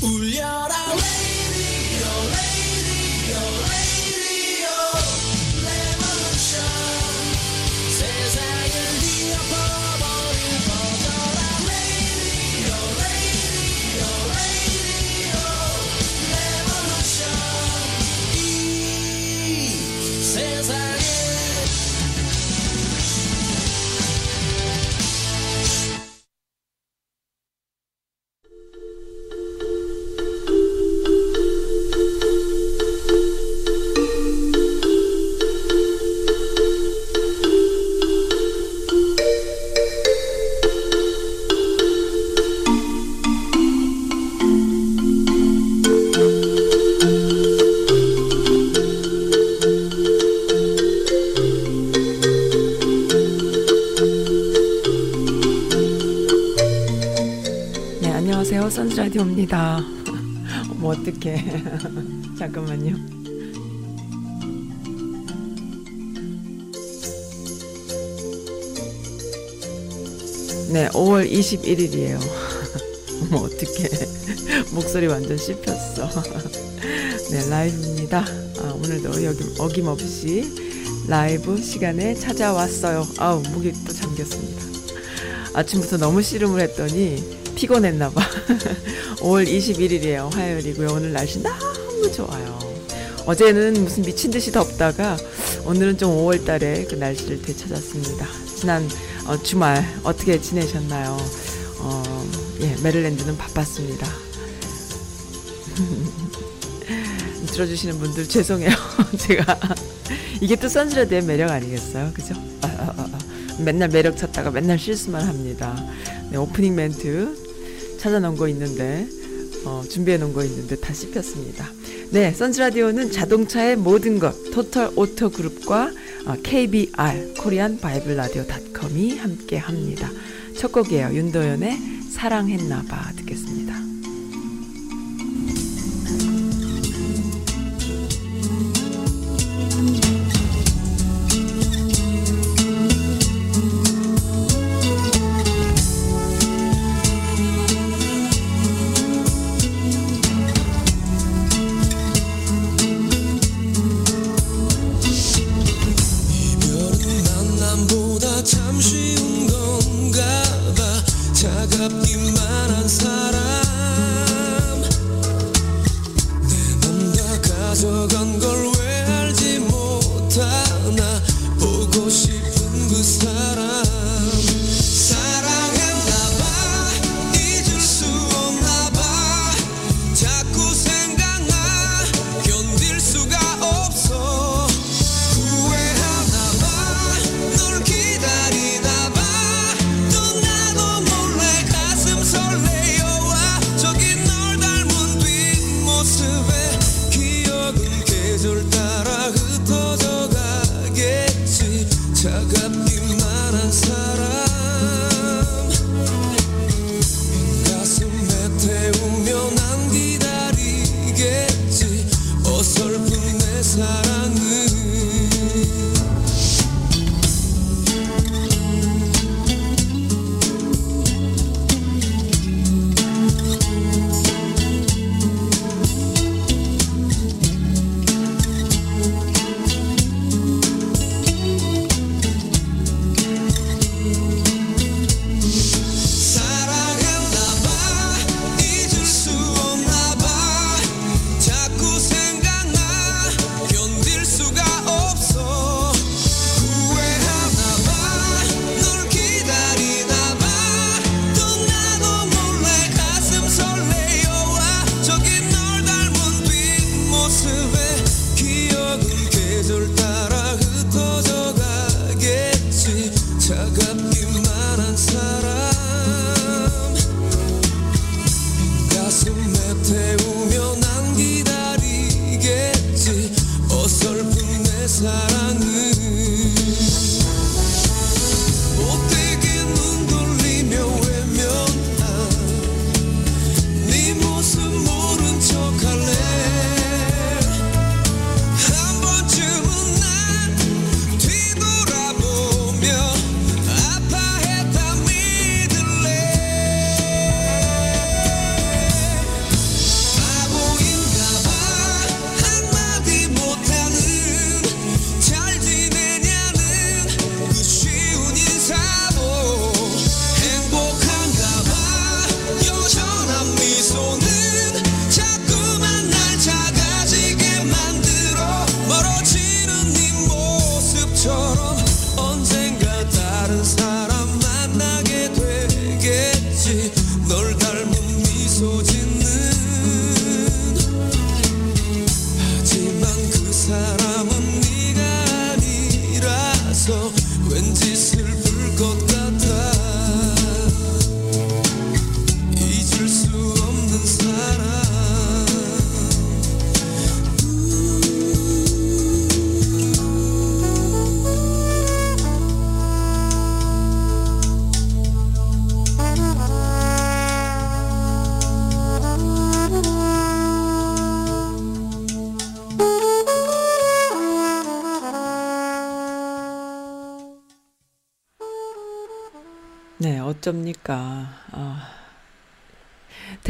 라 디오입니다. 뭐 어떻게 잠깐만요. 네, 5월 21일이에요. 뭐 어떻게 목소리 완전 씹혔어. 네, 라이브입니다. 아, 오늘도 여기 어김없이 라이브 시간에 찾아왔어요. 아우, 목이 또 잠겼습니다. 아침부터 너무 씨름을 했더니 피곤했나봐. 5월 21일이에요. 화요일이고요. 오늘 날씨 너무 좋아요. 어제는 무슨 미친 듯이 덥다가 오늘은 좀 5월 달에 그 날씨를 되찾았습니다. 지난 어, 주말 어떻게 지내셨나요? 어, 예, 메릴랜드는 바빴습니다. 들어주시는 분들 죄송해요. 제가 이게 또 선즈라드의 매력 아니겠어요? 그죠? 아, 아, 아, 아. 맨날 매력 찾다가 맨날 실수만 합니다. 네, 오프닝 멘트 찾아 놓은 거 있는데 어, 준비해 놓은 거 있는데 다 씹혔습니다. 네, 선즈라디오는 자동차의 모든 것 Total Auto Group과 어, KBR Korean Bible Radio dot com이 함께 합니다. 첫 곡이에요. 윤도현의 사랑했나봐 듣겠습니다.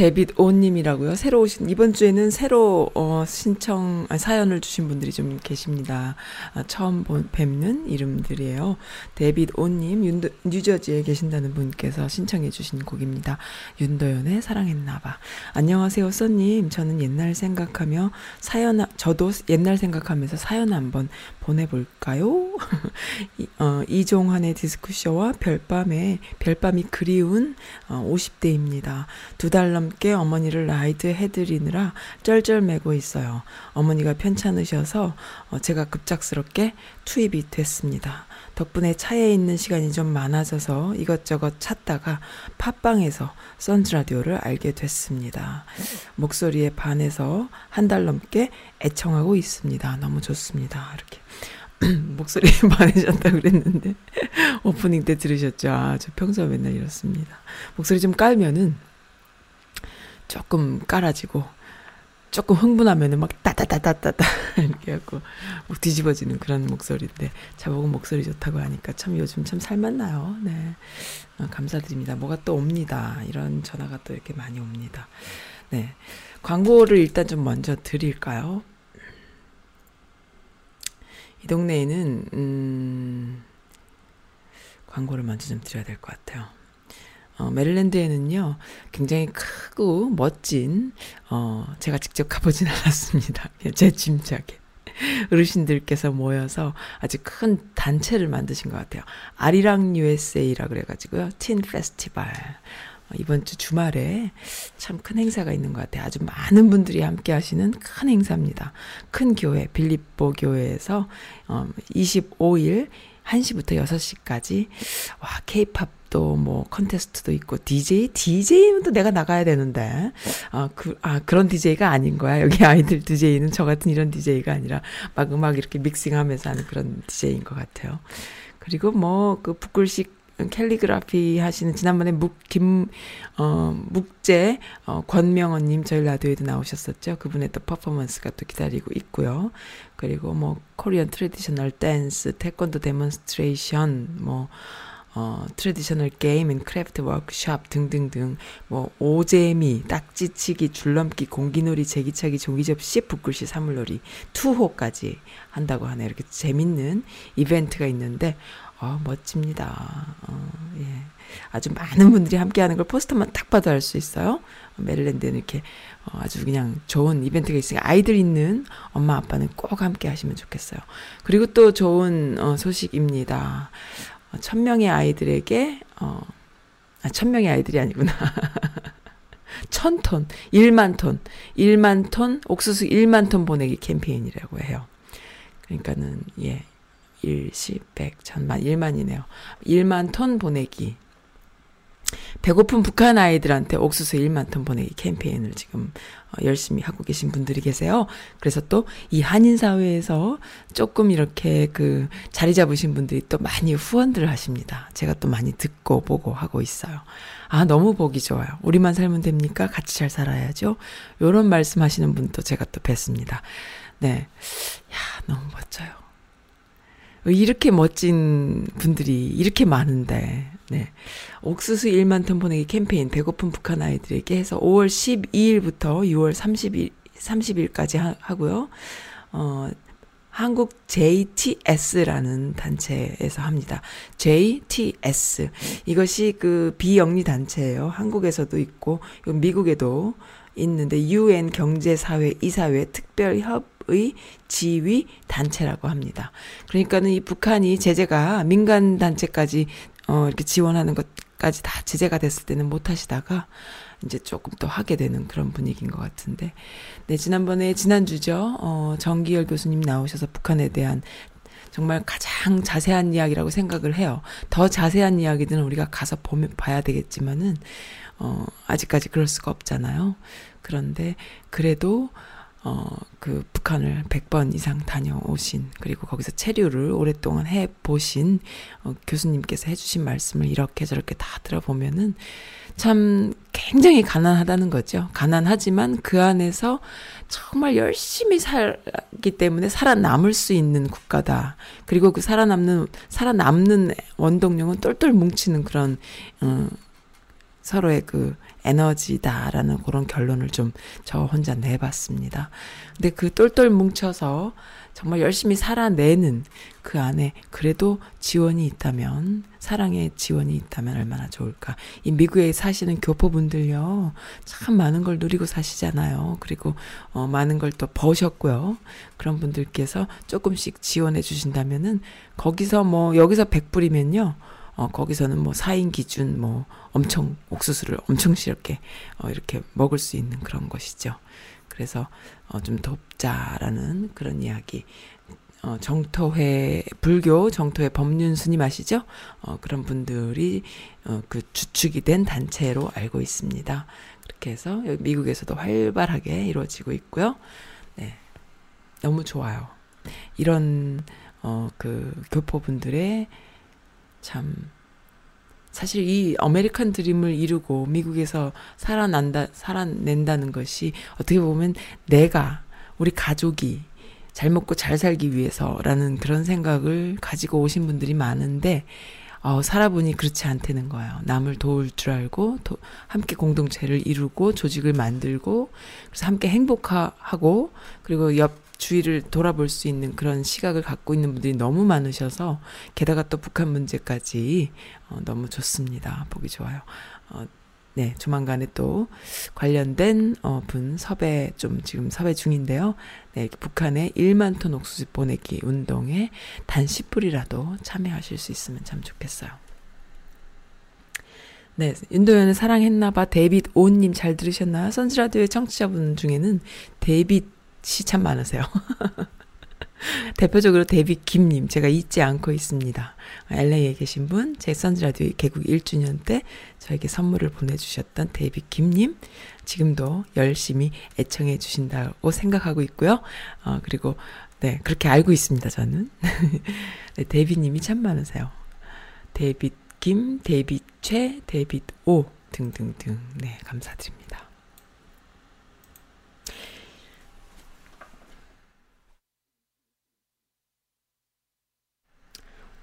데빗 오님이라고요. 새로 오신 이번 주에는 새로 어, 신청 아, 사연을 주신 분들이 좀 계십니다. 아, 처음 본, 뵙는 이름들이에요. 데빗 윤도, 뉴저지에 계신다는 분께서 신청해 주신 곡입니다. 윤도현의 사랑했나봐. 안녕하세요, 써님. 저는 옛날 생각하며 사연 저도 옛날 생각하면서 사연 한번 보내볼까요? 이, 어, 이종환의 디스쿠쇼와 별밤에 별밤이 그리운 어, 50대입니다. 두 달 넘게 어머니를 라이드 해드리느라 쩔쩔매고 있어요. 어머니가 편찮으셔서 어, 제가 급작스럽게 투입이 됐습니다. 덕분에 차에 있는 시간이 좀 많아져서 이것저것 찾다가 팟빵에서 선즈라디오를 알게 됐습니다. 목소리에 반해서 한 달 넘게 애청하고 있습니다. 너무 좋습니다. 이렇게. 목소리에 반해졌다 그랬는데 오프닝 때 들으셨죠? 아, 저 평소에 맨날 이렇습니다. 목소리 좀 깔면은 조금 깔아지고 조금 흥분하면은 막 따따따따따따 이렇게 하고 막 뒤집어지는 그런 목소리인데 자보고 목소리 좋다고 하니까 참 요즘 참 살맛나요. 네. 어, 감사드립니다. 뭐가 또 옵니다. 이런 전화가 또 이렇게 많이 옵니다. 네. 광고를 일단 좀 먼저 드릴까요? 이 동네에는 음 광고를 먼저 좀 드려야 될 것 같아요. 어, 메릴랜드에는요, 굉장히 크고 멋진, 어, 제가 직접 가보진 않았습니다. 제 짐작에. 어르신들께서 모여서 아주 큰 단체를 만드신 것 같아요. 아리랑 USA라 그래가지고요. 틴 페스티벌. 어, 이번 주 주말에 참 큰 행사가 있는 것 같아요. 아주 많은 분들이 함께 하시는 큰 행사입니다. 큰 교회, 빌립보 교회에서 어, 25일 1시부터 6시까지 와, 케이팝 도뭐 컨테스트도 있고 DJ DJ는 또 내가 나가야 되는데. 아, 그 아, 그런 DJ가 아닌 거야. 여기 아이들 DJ는 저 같은 이런 DJ가 아니라 막 음악 이렇게 믹싱하면서 하는 그런 DJ인 것 같아요. 그리고 뭐 그 북글식 캘리그라피 하시는 지난번에 묵김 어 묵재 어 권명원 님 저희 라디오에도 나오셨었죠. 그분의 또 퍼포먼스가 또 기다리고 있고요. 그리고 뭐 Korean traditional dance, 태권도 demonstration, 뭐 어, traditional game and craft workshop 등등등 뭐 오재미, 딱지치기, 줄넘기, 공기놀이, 제기차기, 종이접기, 붓글씨, 사물놀이 투호까지 한다고 하네요. 이렇게 재밌는 이벤트가 있는데 어, 멋집니다. 어, 예. 아주 많은 분들이 함께하는 걸 포스터만 딱 봐도 알 수 있어요. 메릴랜드는 이렇게 어, 아주 그냥 좋은 이벤트가 있으니까 아이들 있는 엄마 아빠는 꼭 함께 하시면 좋겠어요. 그리고 또 좋은 어, 소식입니다. 어, 천 명의 아이들에게 어, 아, 천 명의 아이들이 아니구나. 천 톤, 1만 톤, 1만 톤, 옥수수 1만 톤 보내기 캠페인이라고 해요. 그러니까는, 예, 1, 10, 100, 천만, 1만이네요. 1만 톤 보내기. 배고픈 북한 아이들한테 옥수수 1만 톤 보내기 캠페인을 지금 어, 열심히 하고 계신 분들이 계세요. 그래서 또 이 한인 사회에서 조금 이렇게 그 자리 잡으신 분들이 또 많이 후원들을 하십니다. 제가 또 많이 듣고 보고 하고 있어요. 아, 너무 보기 좋아요. 우리만 살면 됩니까? 같이 잘 살아야죠. 요런 말씀 하시는 분도 제가 또 뵀습니다. 네. 야, 너무 멋져요. 이렇게 멋진 분들이 이렇게 많은데, 네. 옥수수 1만 톤 보내기 캠페인 배고픈 북한 아이들에게 해서 5월 12일부터 6월 30일, 30일까지 하, 하고요. 어, 한국 JTS라는 단체에서 합니다. JTS. 이것이 그 비영리 단체예요. 한국에서도 있고, 미국에도 있는데, UN 경제사회 이사회 특별협의 지휘 단체라고 합니다. 그러니까는 이 북한이 제재가 민간 단체까지 어, 이렇게 지원하는 것까지 다 제재가 됐을 때는 못 하시다가 이제 조금 또 하게 되는 그런 분위기인 것 같은데. 네, 지난번에, 지난주죠. 어, 정기열 교수님 나오셔서 북한에 대한 정말 가장 자세한 이야기라고 생각을 해요. 더 자세한 이야기들은 우리가 가서 보면 봐야 되겠지만은, 어, 아직까지 그럴 수가 없잖아요. 그런데 그래도 어, 그 북한을 100번 이상 다녀오신, 그리고 거기서 체류를 오랫동안 해 보신, 어, 교수님께서 해주신 말씀을 이렇게 저렇게 다 들어보면은 참 굉장히 가난하다는 거죠. 가난하지만 그 안에서 정말 열심히 살기 때문에 살아남을 수 있는 국가다. 그리고 그 살아남는, 살아남는 원동력은 똘똘 뭉치는 그런, 어, 서로의 그 에너지다라는 그런 결론을 좀 저 혼자 내봤습니다. 근데 그 똘똘 뭉쳐서 정말 열심히 살아내는 그 안에 그래도 지원이 있다면, 사랑의 지원이 있다면 얼마나 좋을까. 이 미국에 사시는 교포분들요, 참 많은 걸 누리고 사시잖아요. 그리고, 어, 많은 걸 또 버셨고요. 그런 분들께서 조금씩 지원해 주신다면은, 거기서 뭐, 여기서 100불이면요, 어, 거기서는 뭐 4인 기준 뭐 엄청 옥수수를 엄청 시럽게 어, 이렇게 먹을 수 있는 그런 것이죠. 그래서 어, 좀 돕자라는 그런 이야기. 어, 정토회, 불교 정토회 법륜 스님 아시죠? 어, 그런 분들이, 어, 그 주축이 된 단체로 알고 있습니다. 그렇게 해서 미국에서도 활발하게 이루어지고 있고요. 네. 너무 좋아요. 이런, 어, 그 교포분들의 참 사실 이 아메리칸 드림을 이루고 미국에서 살아난다 살아낸다는 것이 어떻게 보면 내가 우리 가족이 잘 먹고 잘 살기 위해서라는 그런 생각을 가지고 오신 분들이 많은데 어, 살아보니 그렇지 않다는 거예요. 남을 도울 줄 알고 도, 함께 공동체를 이루고 조직을 만들고 그래서 함께 행복하고 그리고 옆 주위를 돌아볼 수 있는 그런 시각을 갖고 있는 분들이 너무 많으셔서 게다가 또 북한 문제까지 어, 너무 좋습니다. 보기 좋아요. 어, 네, 조만간에 또 관련된 어, 분 섭외 좀 지금 섭외 중인데요. 네, 북한의 1만 톤 옥수수 보내기 운동에 단 10불이라도 참여하실 수 있으면 참 좋겠어요. 네, 윤도현의 사랑했나봐 데이빗 오님 잘 들으셨나요? 선즈라디오의 청취자분 중에는 데이빗 씨 참 많으세요. 대표적으로 데이빗 김님 제가 잊지 않고 있습니다. LA에 계신 분, 제 선즈라디오 개국 1주년 때 저에게 선물을 보내주셨던 데이빗 김님 지금도 열심히 애청해 주신다고 생각하고 있고요. 어, 그리고 네 그렇게 알고 있습니다. 저는 네, 데뷔님이 참 많으세요. 데뷔 김, 데뷔 최, 데뷔 오 등등등 네 감사드립니다.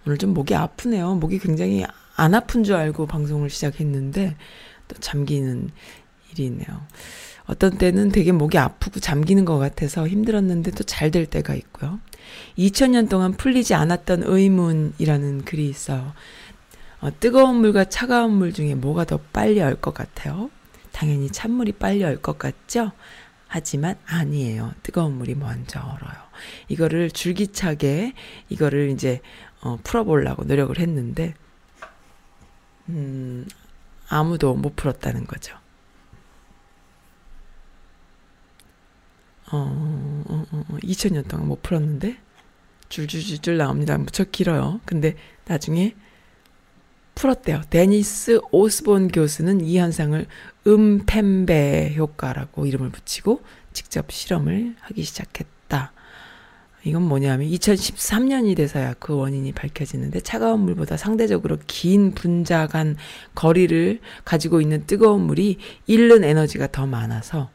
오늘 좀 목이 아프네요. 목이 굉장히 안 아픈 줄 알고 방송을 시작했는데 또 잠기는 일이 있네요. 어떤 때는 되게 목이 아프고 잠기는 것 같아서 힘들었는데 또 잘 될 때가 있고요. 2000년 동안 풀리지 않았던 의문이라는 글이 있어요. 어, 뜨거운 물과 차가운 물 중에 뭐가 더 빨리 얼 것 같아요? 당연히 찬물이 빨리 얼 것 같죠? 하지만 아니에요. 뜨거운 물이 먼저 얼어요. 이거를 줄기차게 이거를 이제 어, 풀어보려고 노력을 했는데, 음, 아무도 못 풀었다는 거죠. 어, 어, 어, 2000년 어, 동안 못 풀었는데, 줄줄줄줄 나옵니다. 무척 길어요. 근데 나중에 풀었대요. 데니스 오스본 교수는 이 현상을 음펜베 효과라고 이름을 붙이고 직접 실험을 하기 시작했다. 이건 뭐냐면 2013년이 돼서야 그 원인이 밝혀지는데 차가운 물보다 상대적으로 긴 분자 간 거리를 가지고 있는 뜨거운 물이 잃는 에너지가 더 많아서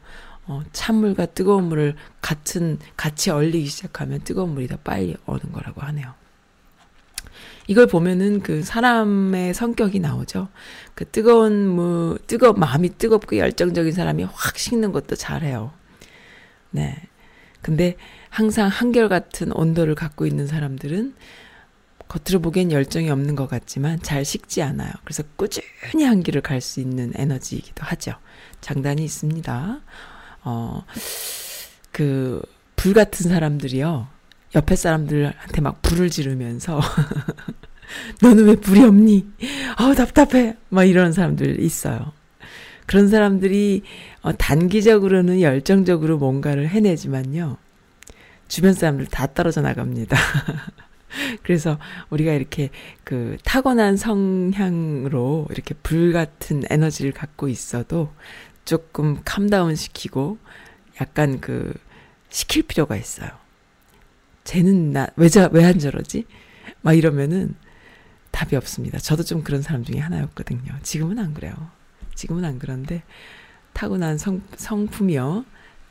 어, 찬물과 뜨거운 물을 같은 같이 얼리기 시작하면 뜨거운 물이 더 빨리 어는 거라고 하네요. 이걸 보면은 그 사람의 성격이 나오죠. 그 뜨거운 물, 뜨거 마음이 뜨겁고 열정적인 사람이 확 식는 것도 잘해요. 네. 근데 항상 한결같은 온도를 갖고 있는 사람들은 겉으로 보기엔 열정이 없는 것 같지만 잘 식지 않아요. 그래서 꾸준히 한기를 갈수 있는 에너지이기도 하죠. 장단이 있습니다. 어, 그, 불 같은 사람들이요. 옆에 사람들한테 막 불을 지르면서, 너는 왜 불이 없니? 아우, 답답해! 막 이런 사람들 있어요. 그런 사람들이 어, 단기적으로는 열정적으로 뭔가를 해내지만요. 주변 사람들 다 떨어져 나갑니다. 그래서 우리가 이렇게 그 타고난 성향으로 이렇게 불 같은 에너지를 갖고 있어도 조금 캄다운 시키고 약간 그 시킬 필요가 있어요. 쟤는 나, 왜, 저, 왜안 저러지? 막 이러면은 답이 없습니다. 저도 좀 그런 사람 중에 하나였거든요. 지금은 안 그래요. 지금은 안 그런데 타고난 성, 성품이요.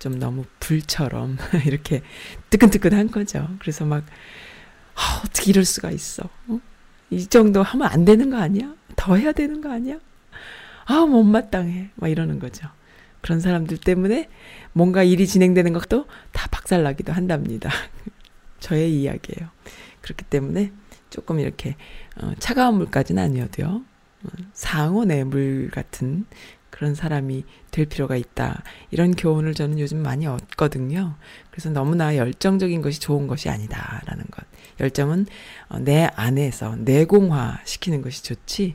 좀 너무 불처럼 이렇게 뜨끈뜨끈한 거죠. 그래서 막, 아, 어떻게 이럴 수가 있어. 어? 이 정도 하면 안 되는 거 아니야? 더 해야 되는 거 아니야? 아, 못마땅해. 막 이러는 거죠. 그런 사람들 때문에 뭔가 일이 진행되는 것도 다 박살나기도 한답니다. 저의 이야기예요. 그렇기 때문에 조금 이렇게 어, 차가운 물까지는 아니어도요. 어, 상온의 물 같은 그런 사람이 될 필요가 있다. 이런 교훈을 저는 요즘 많이 얻거든요. 그래서 너무나 열정적인 것이 좋은 것이 아니다라는 것. 열정은 어, 내 안에서 내공화 시키는 것이 좋지.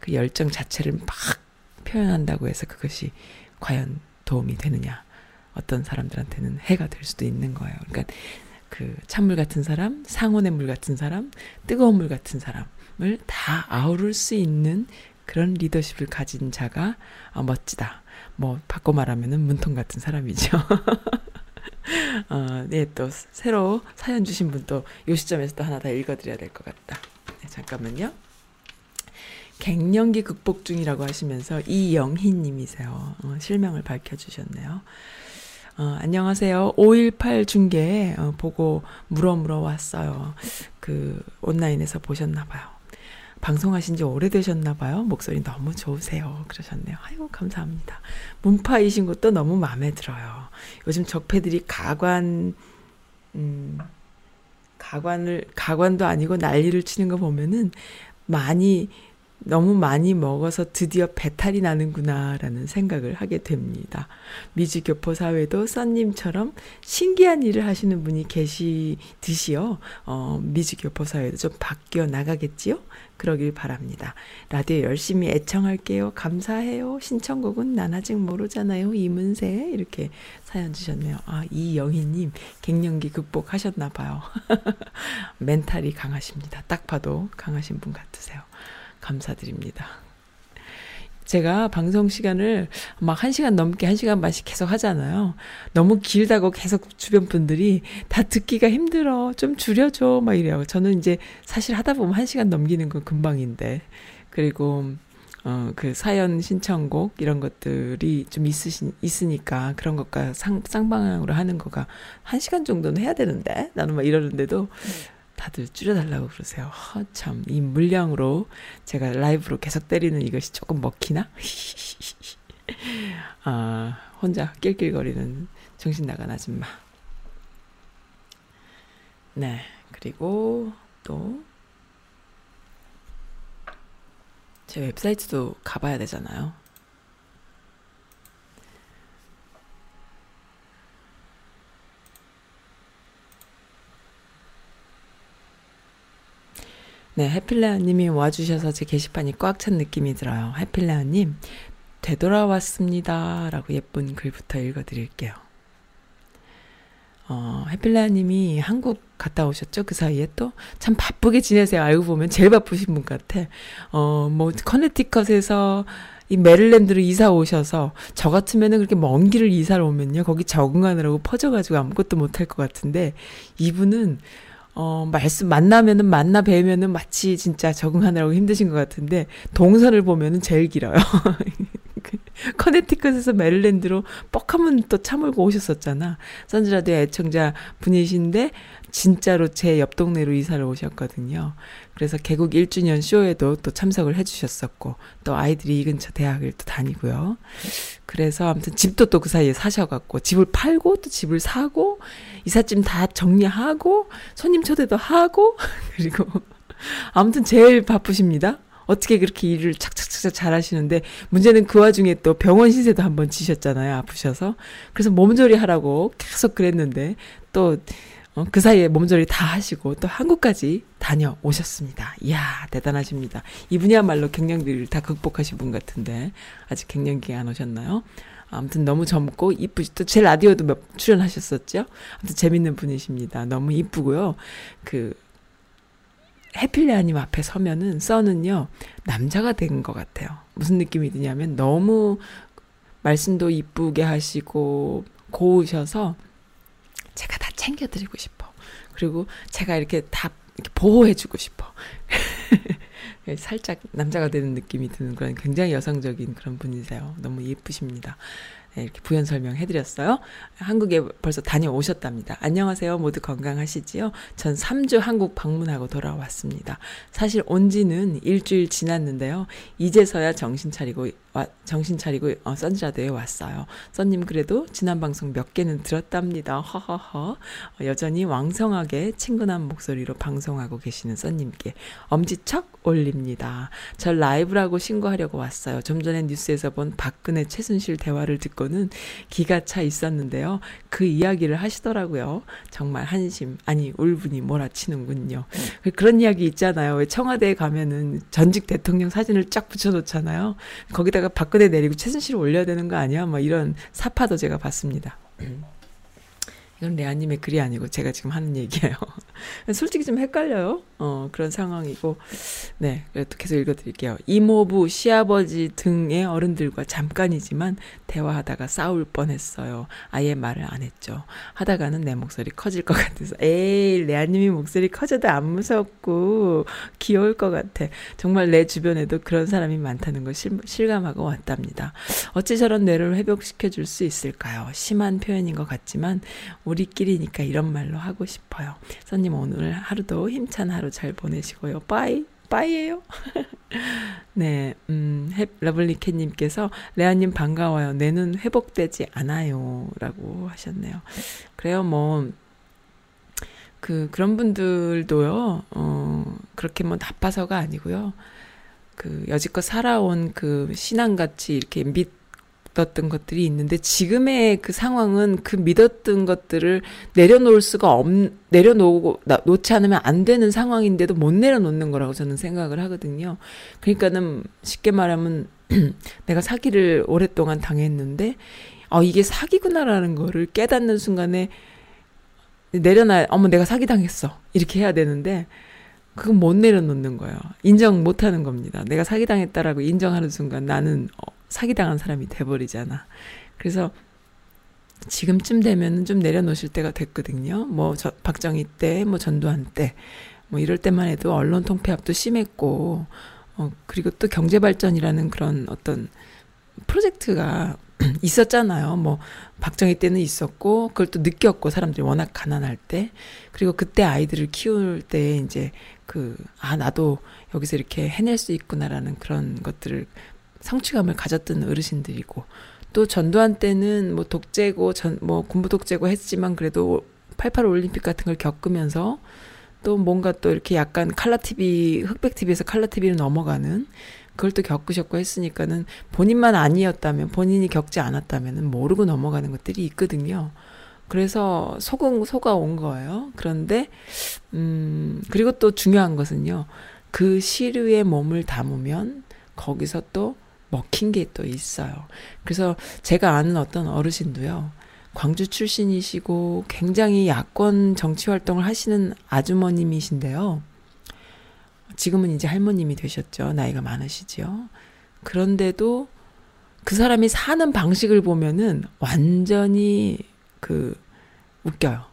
그 열정 자체를 막 표현한다고 해서 그것이 과연 도움이 되느냐. 어떤 사람들한테는 해가 될 수도 있는 거예요. 그러니까 그 찬물 같은 사람, 상온의 물 같은 사람, 뜨거운 물 같은 사람을 다 아우를 수 있는 그런 리더십을 가진 자가 어, 멋지다. 뭐 바꿔 말하면은 문통 같은 사람이죠. 어, 네, 또 새로 사연 주신 분 또 요 시점에서 또 하나 더 읽어드려야 될 것 같다. 네, 잠깐만요. 갱년기 극복 중이라고 하시면서 이영희님이세요. 어, 실명을 밝혀주셨네요. 어, 안녕하세요. 518 중계 어, 보고 물어 물어 왔어요. 그 온라인에서 보셨나 봐요. 방송하신 지 오래되셨나 봐요. 목소리 너무 좋으세요. 그러셨네요. 아유, 감사합니다. 문파이신 것도 너무 마음에 들어요. 요즘 적폐들이 가관, 음, 가관을, 가관도 아니고 난리를 치는 거 보면은 많이 너무 많이 먹어서 드디어 배탈이 나는구나라는 생각을 하게 됩니다. 미주교포 사회도 써님처럼 신기한 일을 하시는 분이 계시듯이요. 어, 미주교포 사회도 좀 바뀌어 나가겠지요? 그러길 바랍니다. 라디오 열심히 애청할게요. 감사해요. 신청곡은 난 아직 모르잖아요. 이문세. 이렇게 사연 주셨네요. 아, 이영희님, 갱년기 극복하셨나 봐요. 멘탈이 강하십니다. 딱 봐도 강하신 분 같으세요. 감사드립니다. 제가 방송 시간을 막 1시간 넘게 1시간 반씩 계속 하잖아요. 너무 길다고 계속 주변 분들이 다 듣기가 힘들어. 좀 줄여줘. 막 이래요. 저는 이제 사실 하다 보면 1시간 넘기는 건 금방인데. 그리고 어, 그 사연 신청곡 이런 것들이 좀 있으신, 있으니까 그런 것과 상, 쌍방향으로 하는 거가 한 시간 정도는 해야 되는데 나는 막 이러는데도 다들 줄여달라고 그러세요. 아, 참, 이 물량으로 제가 라이브로 계속 때리는 이것이 조금 먹히나? 아, 혼자 낄낄거리는 정신 나간 아줌마. 네, 그리고 또, 제 웹사이트도 가봐야 되잖아요. 네, 해필레아님이 와주셔서 제 게시판이 꽉 찬 느낌이 들어요. 해필레아님, 되돌아왔습니다. 라고 예쁜 글부터 읽어드릴게요. 어, 해필레아님이 한국 갔다 오셨죠? 그 사이에 또? 참 바쁘게 지내세요. 알고 보면 제일 바쁘신 분 같아. 어, 뭐, 커네티컷에서 이 메릴랜드로 이사 오셔서 저 같으면은 그렇게 먼 길을 이사를 오면요. 거기 적응하느라고 퍼져가지고 아무것도 못할 것 같은데 이분은 어, 말씀, 만나면은, 만나 뵈면은 마치 진짜 적응하느라고 힘드신 것 같은데, 동선을 보면은 제일 길어요. 커네티컷에서 메릴랜드로 뻑하면 또 차물고 오셨었잖아. 선즈라디오 애청자 분이신데, 진짜로 제 옆 동네로 이사를 오셨거든요. 그래서 개국 1주년 쇼에도 또 참석을 해주셨었고, 또 아이들이 이 근처 대학을 또 다니고요. 그래서 아무튼 집도 또 그 사이에 사셔갖고, 집을 팔고, 또 집을 사고, 이삿짐 다 정리하고, 손님 초대도 하고, 그리고 아무튼 제일 바쁘십니다. 어떻게 그렇게 일을 착착착착 잘 하시는데, 문제는 그 와중에 또 병원 신세도 한번 지셨잖아요. 아프셔서. 그래서 몸조리 하라고 계속 그랬는데, 또, 어, 그 사이에 몸조리 다 하시고 또 한국까지 다녀오셨습니다. 이야, 대단하십니다. 이분이야말로 갱년기를 다 극복하신 분 같은데, 아직 갱년기 안 오셨나요? 아무튼 너무 젊고 이쁘시, 또제 라디오도 몇 출연하셨었죠? 아무튼 재밌는 분이십니다. 너무 이쁘고요. 그, 해필레아님 앞에 서면은 써는요, 남자가 된 것 같아요. 무슨 느낌이 드냐면 너무 말씀도 이쁘게 하시고, 고우셔서 제가 다 챙겨드리고 싶어. 그리고 제가 이렇게 다 이렇게 보호해주고 싶어. 살짝 남자가 되는 느낌이 드는 그런 굉장히 여성적인 그런 분이세요. 너무 예쁘십니다. 네, 이렇게 부연 설명해드렸어요. 한국에 벌써 다녀오셨답니다. 안녕하세요. 모두 건강하시지요? 전 3주 한국 방문하고 돌아왔습니다. 사실 온 지는 일주일 지났는데요. 이제서야 정신 차리고 와, 정신 차리고 어, 선지라드에 왔어요. 썬님 그래도 지난 방송 몇 개는 들었답니다. 허허허. 어, 여전히 왕성하게 친근한 목소리로 방송하고 계시는 썬님께 엄지척 올립니다. 절 라이브라고 신고하려고 왔어요. 좀 전에 뉴스에서 본 박근혜 최순실 대화를 듣고 는 기가 차 있었는데요. 그 이야기를 하시더라고요. 정말 한심 아니 울분이 몰아치는군요. 그런 이야기 있잖아요. 왜 청와대에 가면은 전직 대통령 사진을 쫙 붙여놓잖아요. 거기다 거기다가 박근혜 내리고 최순실을 올려야 되는 거 아니야? 뭐 이런 사파도 제가 봤습니다. 이건 레아님의 글이 아니고 제가 지금 하는 얘기예요. 솔직히 좀 헷갈려요. 어, 그런 상황이고. 네, 그래도 계속 읽어드릴게요. 이모부, 시아버지 등의 어른들과 잠깐이지만 대화하다가 싸울 뻔했어요. 아예 말을 안 했죠. 하다가는 내 목소리 커질 것 같아서. 에이, 레아님이 목소리 커져도 안 무섭고 귀여울 것 같아. 정말 내 주변에도 그런 사람이 많다는 걸 실, 실감하고 왔답니다. 어찌 저런 뇌를 회복시켜 줄 수 있을까요? 심한 표현인 것 같지만 우리끼리니까 이런 말로 하고 싶어요. 선님 오늘 하루도 힘찬 하루 잘 보내시고요. 빠이. 빠이예요. 네, 음, 러블리캣님께서 레아님 반가워요. 내는 회복되지 않아요.라고 하셨네요. 그래요, 뭐. 그 그런 분들도요. 어, 그렇게 뭐 나빠서가 아니고요. 그 여지껏 살아온 그 신앙같이 이렇게 믿 믿었던 것들이 있는데 지금의 그 상황은 그 믿었던 것들을 내려놓을 수가 없 내려놓고 놓지 않으면 안 되는 상황인데도 못 내려놓는 거라고 저는 생각을 하거든요. 그러니까는 쉽게 말하면 내가 사기를 오랫동안 당했는데 어 이게 사기구나라는 거를 깨닫는 순간에 내려놔 어머 내가 사기 당했어 이렇게 해야 되는데 그건 못 내려놓는 거예요. 인정 못 하는 겁니다. 내가 사기당했다라고 인정하는 순간 나는 어, 사기당한 사람이 돼버리잖아. 그래서 지금쯤 되면은 좀 내려놓으실 때가 됐거든요. 뭐, 저, 박정희 때, 뭐, 전두환 때, 뭐, 이럴 때만 해도 언론 통폐합도 심했고, 어, 그리고 또 경제발전이라는 그런 어떤 프로젝트가 있었잖아요. 뭐, 박정희 때는 있었고, 그걸 또 느꼈고, 사람들이 워낙 가난할 때. 그리고 그때 아이들을 키울 때 이제 그, 아, 나도 여기서 이렇게 해낼 수 있구나라는 그런 것들을 성취감을 가졌던 어르신들이고 또 전두환 때는 뭐 독재고 전 뭐 군부 독재고 했지만 그래도 88 올림픽 같은 걸 겪으면서 또 뭔가 또 이렇게 약간 칼라 TV 흑백 TV에서 칼라 TV로 넘어가는 그걸 또 겪으셨고 했으니까는 본인만 아니었다면 본인이 겪지 않았다면은 모르고 넘어가는 것들이 있거든요. 그래서 속은 속아 온 거예요. 그런데 음 그리고 또 중요한 것은요. 그 시류에 몸을 담으면 거기서 또 먹힌 게 또 있어요. 그래서 제가 아는 어떤 어르신도요. 광주 출신이시고 굉장히 야권 정치 활동을 하시는 아주머님이신데요. 지금은 이제 할머님이 되셨죠. 나이가 많으시죠. 그런데도 그 사람이 사는 방식을 보면은 완전히 그 웃겨요.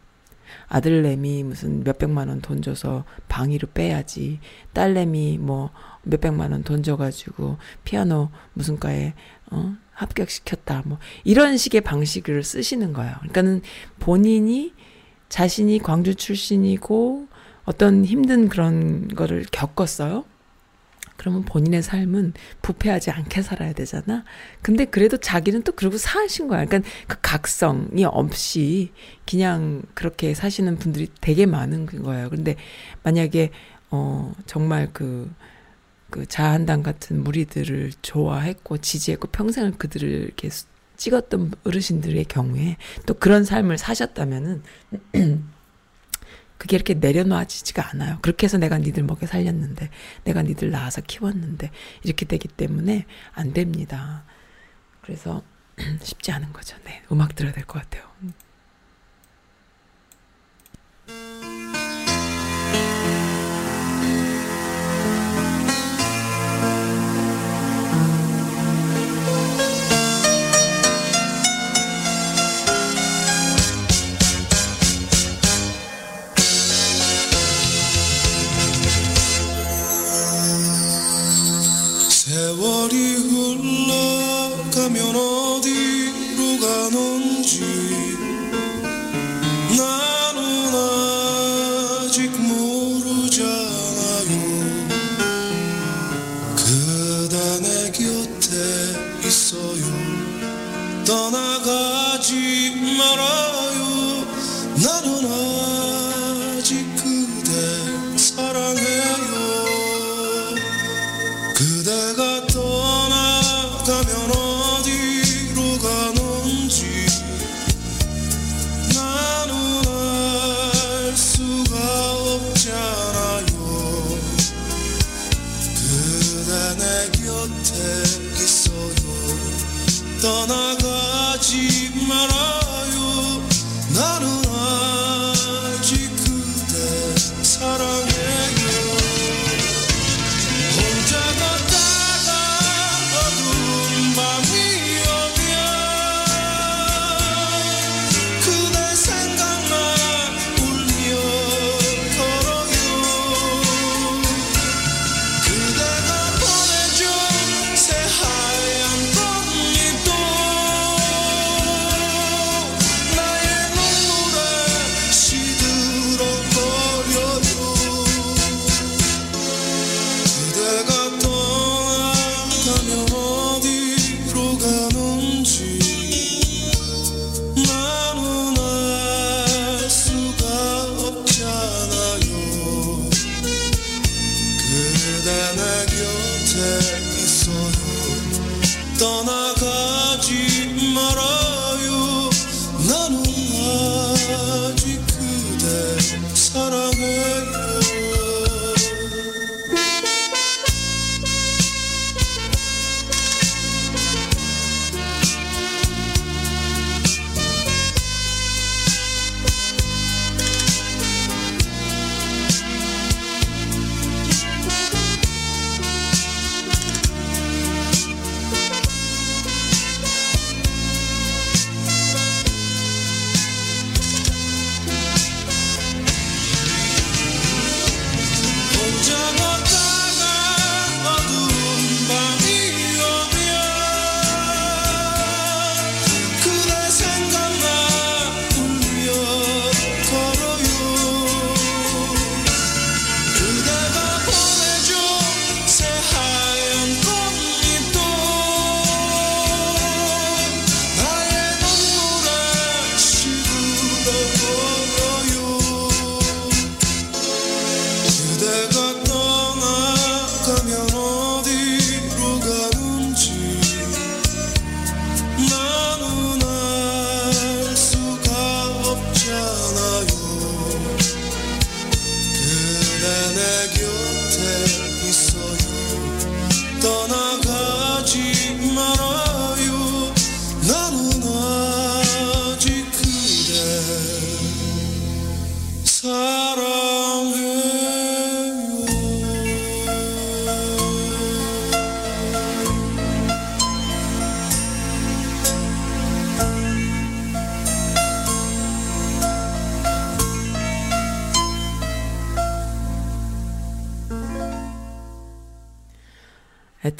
아들내미 무슨 몇백만 원 돈 줘서 방위로 빼야지. 딸내미 뭐 몇백만 원 돈 줘가지고 피아노 무슨 과에 어 합격시켰다 뭐 이런 식의 방식을 쓰시는 거예요. 그러니까는 본인이 자신이 광주 출신이고 어떤 힘든 그런 거를 겪었어요. 그러면 본인의 삶은 부패하지 않게 살아야 되잖아. 근데 그래도 자기는 또 그러고 사신 거야. 그러니까 그 각성이 없이 그냥 그렇게 사시는 분들이 되게 많은 거예요. 근데 만약에 어 정말 그그 자한당 같은 무리들을 좋아했고 지지했고 평생을 그들을 이렇게 찍었던 어르신들의 경우에 또 그런 삶을 사셨다면은 그게 이렇게 내려놔지지가 않아요. 그렇게 해서 내가 니들 먹여 살렸는데, 내가 니들 낳아서 키웠는데, 이렇게 되기 때문에 안 됩니다. 그래서 쉽지 않은 거죠. 네. 음악 들어야 될 것 같아요.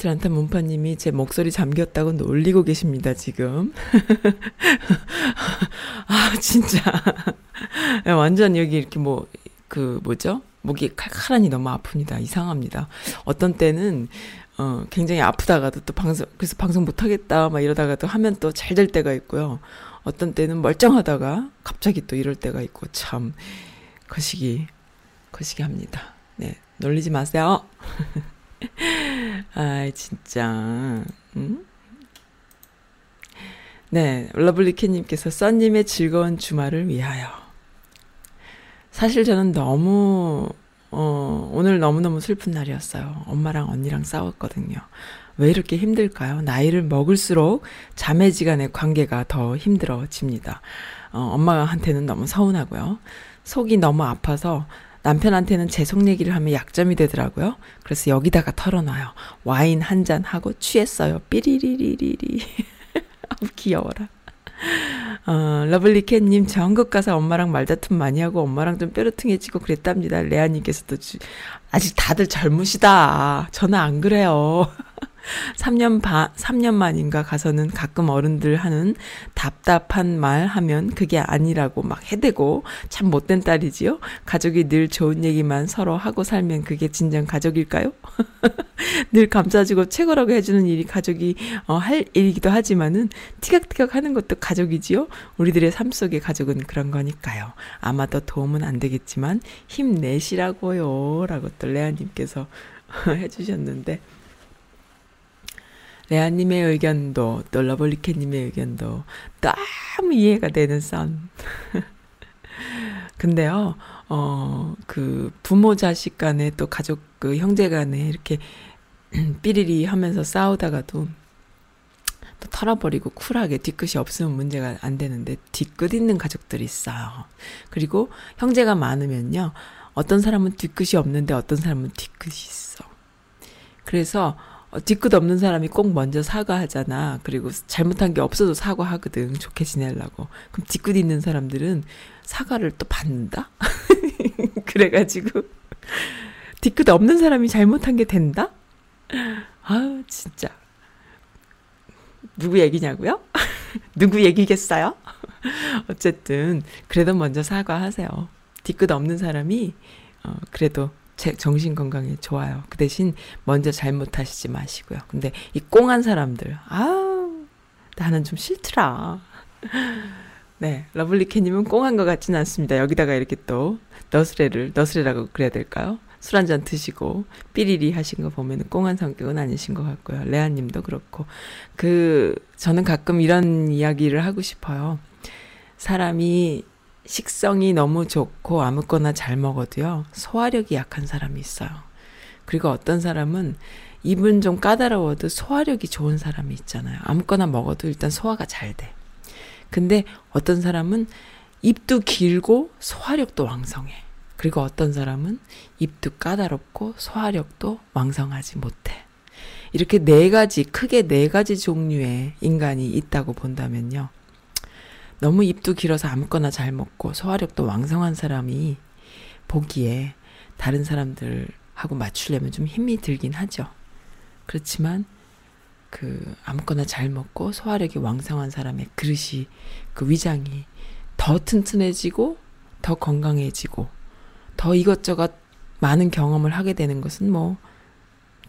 애틀란타 문파님이 제 목소리 잠겼다고 놀리고 계십니다, 지금. 아, 진짜. 완전 여기 이렇게 뭐, 그, 뭐죠? 목이 칼칼하니 너무 아픕니다. 이상합니다. 어떤 때는, 어, 굉장히 아프다가도 또 방송, 그래서 방송 못하겠다, 막 이러다가도 하면 또 잘 될 때가 있고요. 어떤 때는 멀쩡하다가 갑자기 또 이럴 때가 있고, 참, 거시기, 거시기 합니다. 네, 놀리지 마세요. 아이, 진짜. 음? 네, 러블리캣님께서 써님의 즐거운 주말을 위하여. 사실 저는 너무, 어, 오늘 너무너무 슬픈 날이었어요. 엄마랑 언니랑 싸웠거든요. 왜 이렇게 힘들까요? 나이를 먹을수록 자매지간의 관계가 더 힘들어집니다. 어, 엄마한테는 너무 서운하고요. 속이 너무 아파서 남편한테는 제 속 얘기를 하면 약점이 되더라고요. 그래서 여기다가 털어놔요. 와인 한 잔 하고 취했어요. 삐리리리리리. 귀여워라. 어, 러블리캣님 전국 가서 엄마랑 말다툼 많이 하고 엄마랑 좀 뾰루퉁해지고 그랬답니다. 레아님께서도 주, 아직 다들 젊으시다. 저는 안 그래요. 3년 반, 3년 만인가 가서는 가끔 어른들 하는 답답한 말 하면 그게 아니라고 막 해대고 참 못된 딸이지요? 가족이 늘 좋은 얘기만 서로 하고 살면 그게 진정 가족일까요? 늘 감싸주고 최고라고 해주는 일이 가족이 어, 할 일이기도 하지만은 티격태격 하는 것도 가족이지요? 우리들의 삶 속의 가족은 그런 거니까요. 아마 도 도움은 안 되겠지만 힘내시라고요. 라고 또 레아님께서 해주셨는데 레아님의 의견도 또 러블리캣님의 의견도 너무 이해가 되는 선. 근데요, 어, 그 부모 자식 간에 또 가족 그 형제 간에 이렇게 삐리리 하면서 싸우다가도 또 털어버리고 쿨하게 뒤끝이 없으면 문제가 안 되는데 뒤끝 있는 가족들이 있어요. 그리고 형제가 많으면요. 어떤 사람은 뒤끝이 없는데 어떤 사람은 뒤끝이 있어. 그래서 어, 뒤끝 없는 사람이 꼭 먼저 사과하잖아. 그리고 잘못한 게 없어도 사과하거든. 좋게 지내려고. 그럼 뒤끝 있는 사람들은 사과를 또 받는다? 그래가지고, 뒤끝 없는 사람이 잘못한 게 된다? 아우, 진짜. 누구 얘기냐고요? 누구 얘기겠어요? 어쨌든, 그래도 먼저 사과하세요. 뒤끝 없는 사람이, 어, 그래도 제 정신 건강에 좋아요. 그 대신 먼저 잘못하시지 마시고요. 근데 이 꽁한 사람들, 아우, 나는 좀 싫더라. 네, 러블리캣님은 꽁한 것 같지는 않습니다. 여기다가 이렇게 또 너스레를, 너스레라고 그래야 될까요? 술 한 잔 드시고 삐리리 하신 거 보면 꽁한 성격은 아니신 것 같고요. 레아님도 그렇고. 그, 저는 가끔 이런 이야기를 하고 싶어요. 사람이 식성이 너무 좋고 아무거나 잘 먹어도요, 소화력이 약한 사람이 있어요. 그리고 어떤 사람은 입은 좀 까다로워도 소화력이 좋은 사람이 있잖아요. 아무거나 먹어도 일단 소화가 잘 돼. 근데 어떤 사람은 입도 길고 소화력도 왕성해. 그리고 어떤 사람은 입도 까다롭고 소화력도 왕성하지 못해. 이렇게 네 가지, 크게 네 가지 종류의 인간이 있다고 본다면요. 너무 입도 길어서 아무거나 잘 먹고 소화력도 왕성한 사람이 보기에 다른 사람들하고 맞추려면 좀 힘이 들긴 하죠. 그렇지만 그 아무거나 잘 먹고 소화력이 왕성한 사람의 그릇이 그 위장이 더 튼튼해지고 더 건강해지고 더 이것저것 많은 경험을 하게 되는 것은 뭐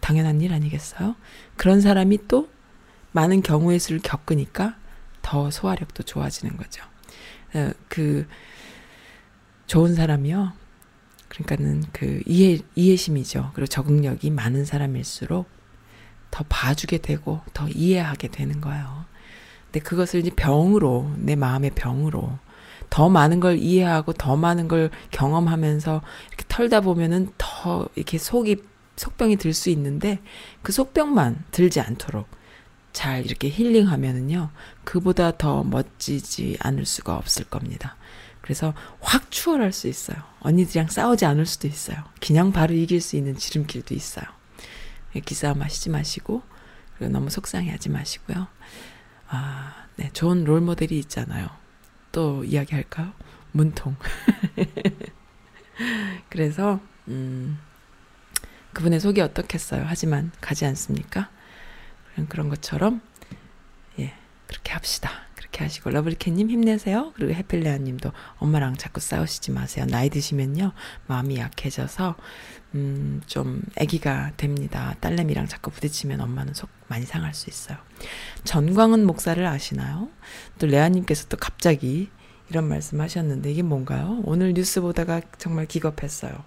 당연한 일 아니겠어요? 그런 사람이 또 많은 경우의 수를 겪으니까 더 소화력도 좋아지는 거죠. 어, 그 좋은 사람이요. 그러니까는 그 이해 이해심이죠. 그리고 적응력이 많은 사람일수록 더 봐주게 되고 더 이해하게 되는 거예요. 근데 그것을 이제 병으로 내 마음의 병으로 더 많은 걸 이해하고 더 많은 걸 경험하면서 이렇게 털다 보면은 더 이렇게 속이 속병이 들 수 있는데 그 속병만 들지 않도록 잘 이렇게 힐링하면은요, 그보다 더 멋지지 않을 수가 없을 겁니다. 그래서 확 추월할 수 있어요. 언니들이랑 싸우지 않을 수도 있어요. 그냥 바로 이길 수 있는 지름길도 있어요. 기싸움 하시지 마시고, 그리고 너무 속상해 하지 마시고요. 아, 네, 좋은 롤 모델이 있잖아요. 또 이야기할까요? 문통. 그래서, 음, 그분의 속이 어떻겠어요? 하지만 가지 않습니까? 그런 것처럼 예 그렇게 합시다. 그렇게 하시고 러블리캣님 힘내세요. 그리고 해필레아님도 엄마랑 자꾸 싸우시지 마세요. 나이 드시면요 마음이 약해져서 음좀 아기가 됩니다. 딸내미랑 자꾸 부딪히면 엄마는 속 많이 상할 수 있어요. 전광은 목사를 아시나요? 또 레아님께서 또 갑자기 이런 말씀하셨는데 이게 뭔가요? 오늘 뉴스 보다가 정말 기겁했어요.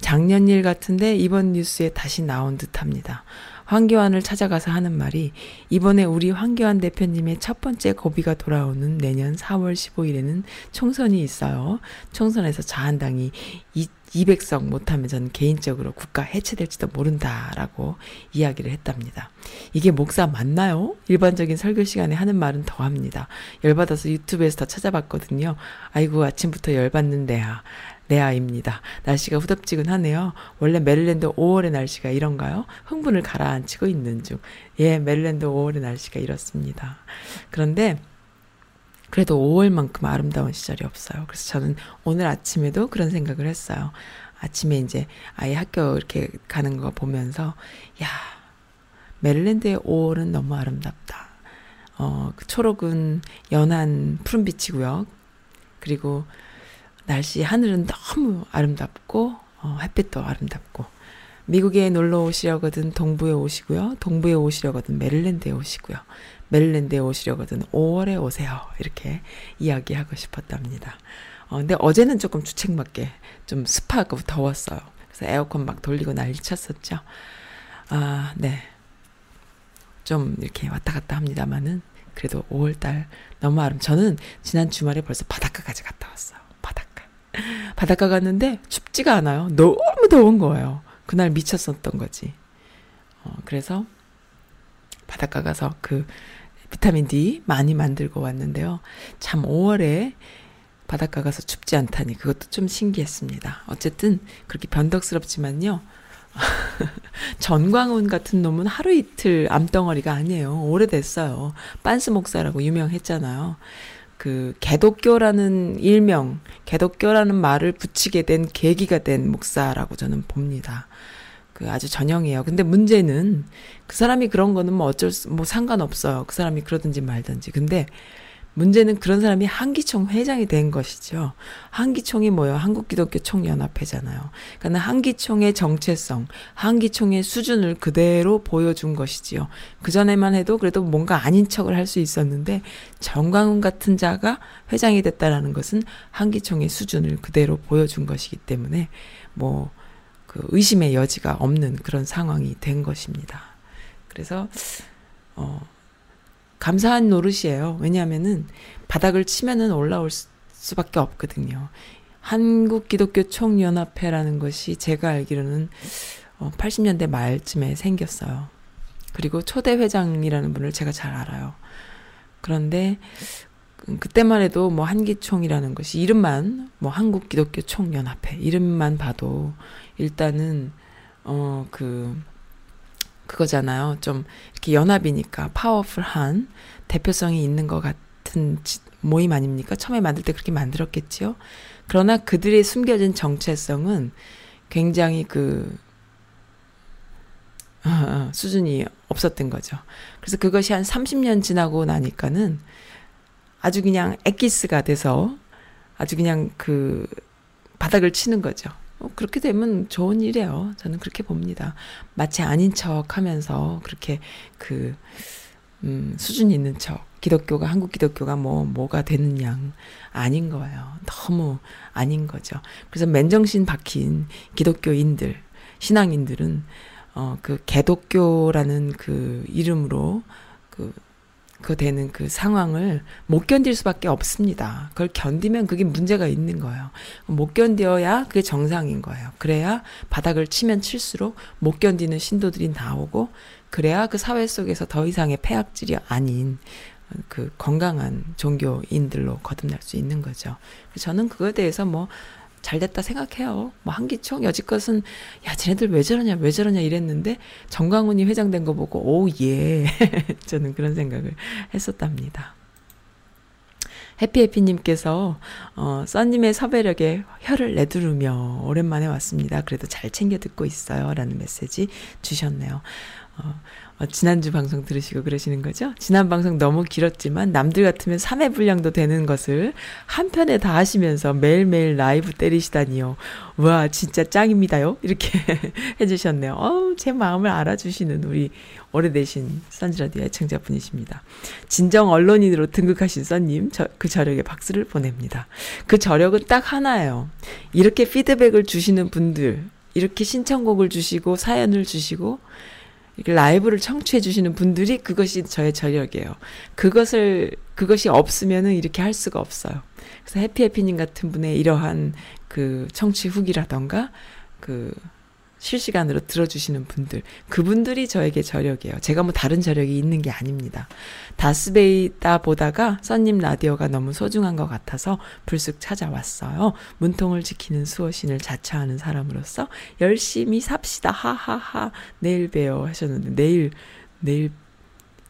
작년 일 같은데 이번 뉴스에 다시 나온 듯합니다. 황교안을 찾아가서 하는 말이 이번에 우리 황교안 대표님의 첫 번째 고비가 돌아오는 내년 4월 15일에는 총선이 있어요. 총선에서 자한당이 200석 못하면 저는 개인적으로 국가 해체될지도 모른다라고 이야기를 했답니다. 이게 목사 맞나요? 일반적인 설교 시간에 하는 말은 더 합니다. 열받아서 유튜브에서 더 찾아봤거든요. 아이고 아침부터 열받는데야. 레아입니다. 날씨가 후덥지근하네요. 원래 메릴랜드 5월의 날씨가 이런가요? 흥분을 가라앉히고 있는 중. 예, 메릴랜드 5월의 날씨가 이렇습니다. 그런데 그래도 5월만큼 아름다운 시절이 없어요. 그래서 저는 오늘 아침에도 그런 생각을 했어요. 아침에 이제 아이 학교 이렇게 가는 거 보면서 야 메릴랜드의 5월은 너무 아름답다. 어, 그 초록은 연한 푸른빛이고요. 그리고 날씨 하늘은 너무 아름답고 어, 햇빛도 아름답고 미국에 놀러 오시려거든 동부에 오시고요. 동부에 오시려거든 메릴랜드에 오시고요. 메릴랜드에 오시려거든 5월에 오세요. 이렇게 이야기하고 싶었답니다. 어, 근데 어제는 조금 주책맞게 좀 습하고 더웠어요. 그래서 에어컨 막 돌리고 난리 쳤었죠. 아, 네. 좀 이렇게 왔다 갔다 합니다만은 그래도 5월달 너무 아름. 저는 지난 주말에 벌써 바닷가까지 갔다 왔어요. 바닷가 갔는데 춥지가 않아요. 너무 더운 거예요. 그날 미쳤었던 거지. 어, 그래서 바닷가 가서 그 비타민 D 많이 만들고 왔는데요. 참 5월에 바닷가 가서 춥지 않다니 그것도 좀 신기했습니다. 어쨌든 그렇게 변덕스럽지만요. 전광훈 같은 놈은 하루 이틀 암덩어리가 아니에요. 오래됐어요. 빤스 목사라고 유명했잖아요. 그 개독교라는 일명, 개독교라는 말을 붙이게 된 계기가 된 목사라고 저는 봅니다. 그 아주 전형이에요. 근데 문제는 그 사람이 그런 거는 뭐 어쩔 수, 뭐 상관없어요. 그 사람이 그러든지 말든지. 근데 문제는 그런 사람이 한기총 회장이 된 것이죠. 한기총이 뭐예요? 한국기독교 총연합회잖아요. 그러니까 한기총의 정체성, 한기총의 수준을 그대로 보여준 것이지요. 그전에만 해도 그래도 뭔가 아닌 척을 할 수 있었는데 정광훈 같은 자가 회장이 됐다라는 것은 한기총의 수준을 그대로 보여준 것이기 때문에 뭐 그 의심의 여지가 없는 그런 상황이 된 것입니다. 그래서 어 감사한 노릇이에요. 왜냐하면은 바닥을 치면은 올라올 수, 밖에 없거든요. 한국 기독교 총연합회라는 것이 제가 알기로는 어, 80년대 말쯤에 생겼어요. 그리고 초대 회장이라는 분을 제가 잘 알아요. 그런데 그때만 해도 뭐 한기총이라는 것이 이름만 뭐 한국 기독교 총연합회 이름만 봐도 일단은 어그 그거잖아요. 좀 이렇게 연합이니까 파워풀한 대표성이 있는 것 같은 모임 아닙니까? 처음에 만들 때 그렇게 만들었겠지요. 그러나 그들의 숨겨진 정체성은 굉장히 그 수준이 없었던 거죠. 그래서 그것이 한 30년 지나고 나니까는 아주 그냥 엑기스가 돼서 아주 그냥 그 바닥을 치는 거죠. 어, 그렇게 되면 좋은 일이에요. 저는 그렇게 봅니다. 마치 아닌 척 하면서 그렇게 그, 음, 수준 있는 척. 기독교가, 한국 기독교가 뭐, 뭐가 되는 양 아닌 거예요. 너무 아닌 거죠. 그래서 맨정신 박힌 기독교인들, 신앙인들은, 어, 그 개독교라는 그 이름으로 그 그 되는 그 상황을 못 견딜 수밖에 없습니다. 그걸 견디면 그게 문제가 있는 거예요. 못 견뎌야 그게 정상인 거예요. 그래야 바닥을 치면 칠수록 못 견디는 신도들이 나오고 그래야 그 사회 속에서 더 이상의 폐악질이 아닌 그 건강한 종교인들로 거듭날 수 있는 거죠. 저는 그거에 대해서 뭐 잘 됐다 생각해요. 뭐 한기총 여지껏은 야 쟤네들 왜 저러냐 왜 저러냐 이랬는데 정광훈이 회장 된 거 보고 오 예 저는 그런 생각을 했었답니다. 해피해피님께서 어, 써님의 섭외력에 혀를 내두르며 오랜만에 왔습니다. 그래도 잘 챙겨 듣고 있어요. 라는 메시지 주셨네요. 어, 어, 지난주 방송 들으시고 그러시는 거죠? 지난 방송 너무 길었지만 남들 같으면 3회 분량도 되는 것을 한 편에 다 하시면서 매일매일 라이브 때리시다니요. 와, 진짜 짱입니다요? 이렇게 해주셨네요. 어우, 제 마음을 알아주시는 우리 오래되신 선지라디오 애청자분이십니다. 진정 언론인으로 등극하신 써님, 저, 그 저력에 박수를 보냅니다. 그 저력은 딱 하나예요. 이렇게 피드백을 주시는 분들, 이렇게 신청곡을 주시고 사연을 주시고 라이브를 청취해 주시는 분들이 그것이 저의 저력이에요. 그것을 그것이 없으면은 이렇게 할 수가 없어요. 그래서 해피해피님 같은 분의 이러한 그 청취 후기라던가 그 실시간으로 들어주시는 분들, 그분들이 저에게 저력이에요. 제가 뭐 다른 저력이 있는 게 아닙니다. 다스베이다 보다가 써님 라디오가 너무 소중한 것 같아서 불쑥 찾아왔어요. 문통을 지키는 수호신을 자처하는 사람으로서 열심히 삽시다. 하하하. 내일 봬요. 하셨는데, 내일, 내일,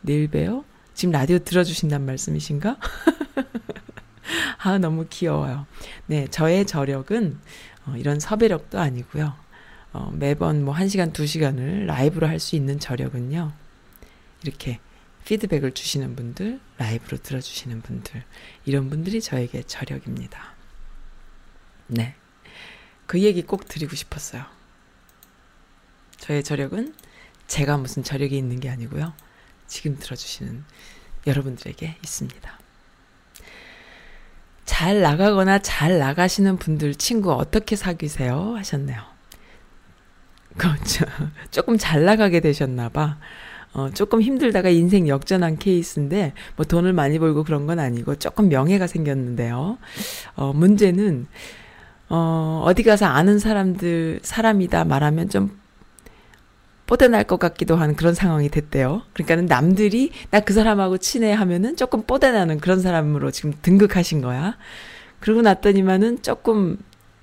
내일 봬요? 지금 라디오 들어주신단 말씀이신가? 아, 너무 귀여워요. 네, 저의 저력은 어, 이런 섭외력도 아니고요. 어, 매번 뭐 1시간, 2시간을 라이브로 할 수 있는 저력은요. 이렇게 피드백을 주시는 분들, 라이브로 들어주시는 분들, 이런 분들이 저에게 저력입니다. 네. 그 얘기 꼭 드리고 싶었어요. 저의 저력은 제가 무슨 저력이 있는 게 아니고요. 지금 들어주시는 여러분들에게 있습니다. 잘 나가거나 잘 나가시는 분들 친구 어떻게 사귀세요? 하셨네요. 그렇죠. 조금 잘 나가게 되셨나 봐. 어, 조금 힘들다가 인생 역전한 케이스인데, 뭐 돈을 많이 벌고 그런 건 아니고, 조금 명예가 생겼는데요. 어, 문제는, 어, 어디 가서 아는 사람들, 사람이다 말하면 좀 뽀대날 것 같기도 한 그런 상황이 됐대요. 그러니까는 남들이 나 그 사람하고 친해 하면은 조금 뽀대나는 그런 사람으로 지금 등극하신 거야. 그러고 났더니만은 조금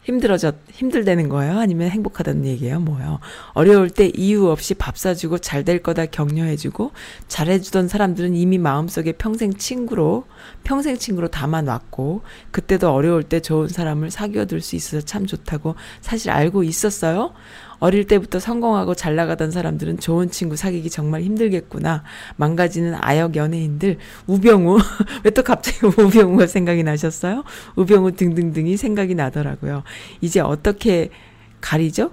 힘들어졌, 힘들다는 거예요? 아니면 행복하다는 얘기예요? 뭐요? 어려울 때 이유 없이 밥 사주고 잘 될 거다 격려해주고 잘해주던 사람들은 이미 마음속에 평생 친구로, 평생 친구로 담아놨고, 그때도 어려울 때 좋은 사람을 사귀어둘 수 있어서 참 좋다고 사실 알고 있었어요? 어릴 때부터 성공하고 잘 나가던 사람들은 좋은 친구 사귀기 정말 힘들겠구나. 망가지는 아역 연예인들, 우병우. 왜 또 갑자기 우병우가 생각이 나셨어요? 우병우 등등등이 생각이 나더라고요. 이제 어떻게 가리죠?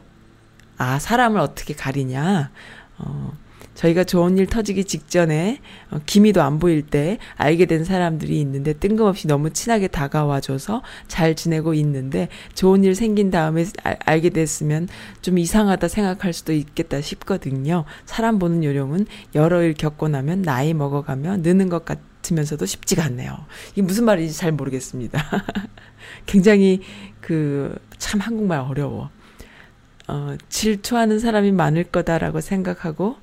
아, 사람을 어떻게 가리냐. 어, 저희가 좋은 일 터지기 직전에 어, 기미도 안 보일 때 알게 된 사람들이 있는데 뜬금없이 너무 친하게 다가와줘서 잘 지내고 있는데 좋은 일 생긴 다음에 알, 알게 됐으면 좀 이상하다 생각할 수도 있겠다 싶거든요. 사람 보는 요령은 여러 일 겪고 나면 나이 먹어가며 느는 것 같으면서도 쉽지가 않네요. 이게 무슨 말인지 잘 모르겠습니다. 굉장히 그 참 한국말 어려워. 어, 질투하는 사람이 많을 거다라고 생각하고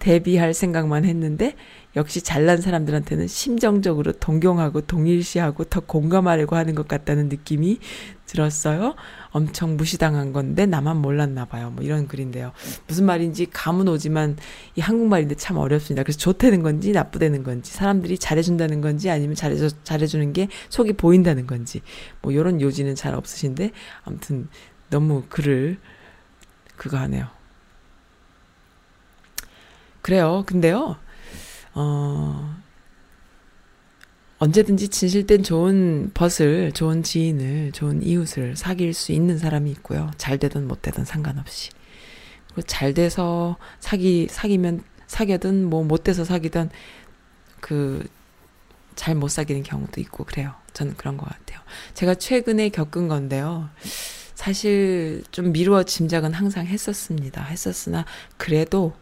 대비할 생각만 했는데 역시 잘난 사람들한테는 심정적으로 동경하고 동일시하고 더 공감하려고 하는 것 같다는 느낌이 들었어요. 엄청 무시당한 건데 나만 몰랐나 봐요. 뭐 이런 글인데요. 무슨 말인지 감은 오지만 이 한국말인데 참 어렵습니다. 그래서 좋다는 건지 나쁘다는 건지 사람들이 잘해준다는 건지 아니면 잘해줘, 잘해주는 게 속이 보인다는 건지 뭐 이런 요지는 잘 없으신데 아무튼 너무 글을 그거 하네요. 그래요. 근데요, 어, 언제든지 진실된 좋은 벗을, 좋은 지인을, 좋은 이웃을 사귈 수 있는 사람이 있고요. 잘 되든 못 되든 상관없이. 잘 돼서 사기, 사귀면 사귀든 뭐 못 돼서 사귀든 그, 잘 못 사귀는 경우도 있고 그래요. 저는 그런 것 같아요. 제가 최근에 겪은 건데요. 사실 좀 미루어 짐작은 항상 했었습니다. 했었으나 그래도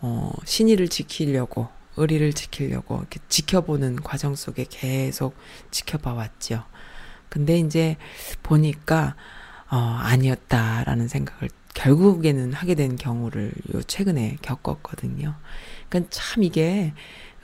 어, 신의를 지키려고, 의리를 지키려고 이렇게 지켜보는 과정 속에 계속 지켜봐 왔죠. 근데 이제 보니까, 어, 아니었다라는 생각을 결국에는 하게 된 경우를 요 최근에 겪었거든요. 그러니까 참 이게,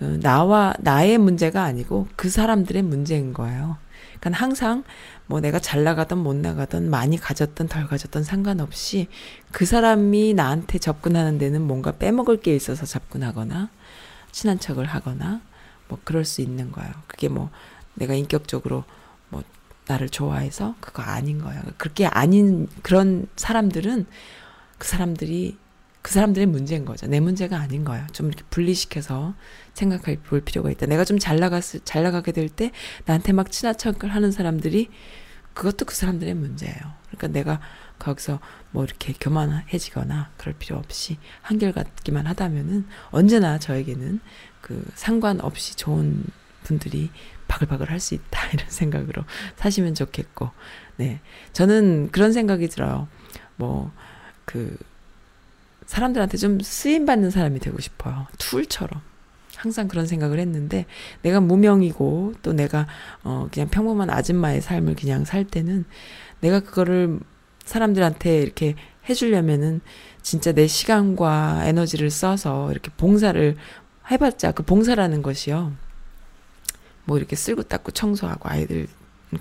어, 나와, 나의 문제가 아니고 그 사람들의 문제인 거예요. 그러니까 항상 뭐 내가 잘 나가든 못 나가든 많이 가졌든 덜 가졌든 상관없이 그 사람이 나한테 접근하는 데는 뭔가 빼먹을 게 있어서 접근하거나 친한 척을 하거나 뭐 그럴 수 있는 거예요. 그게 뭐 내가 인격적으로 뭐 나를 좋아해서 그거 아닌 거예요. 그렇게 아닌 그런 사람들은 그 사람들이 그 사람들의 문제인 거죠. 내 문제가 아닌 거예요. 좀 이렇게 분리시켜서 생각해 볼 필요가 있다. 내가 좀 잘 나갔을, 잘 나가게 될 때 나한테 막 친한 척을 하는 사람들이 그것도 그 사람들의 문제예요. 그러니까 내가 거기서 뭐 이렇게 교만해지거나 그럴 필요 없이 한결같기만 하다면은 언제나 저에게는 그 상관없이 좋은 분들이 바글바글 할 수 있다. 이런 생각으로 사시면 좋겠고, 네. 저는 그런 생각이 들어요. 뭐, 그, 사람들한테 좀 쓰임 받는 사람이 되고 싶어요. 툴처럼. 항상 그런 생각을 했는데 내가 무명이고 또 내가 어 그냥 평범한 아줌마의 삶을 그냥 살 때는 내가 그거를 사람들한테 이렇게 해주려면은 진짜 내 시간과 에너지를 써서 이렇게 봉사를 해봤자 그 봉사라는 것이요. 뭐 이렇게 쓸고 닦고 청소하고 아이들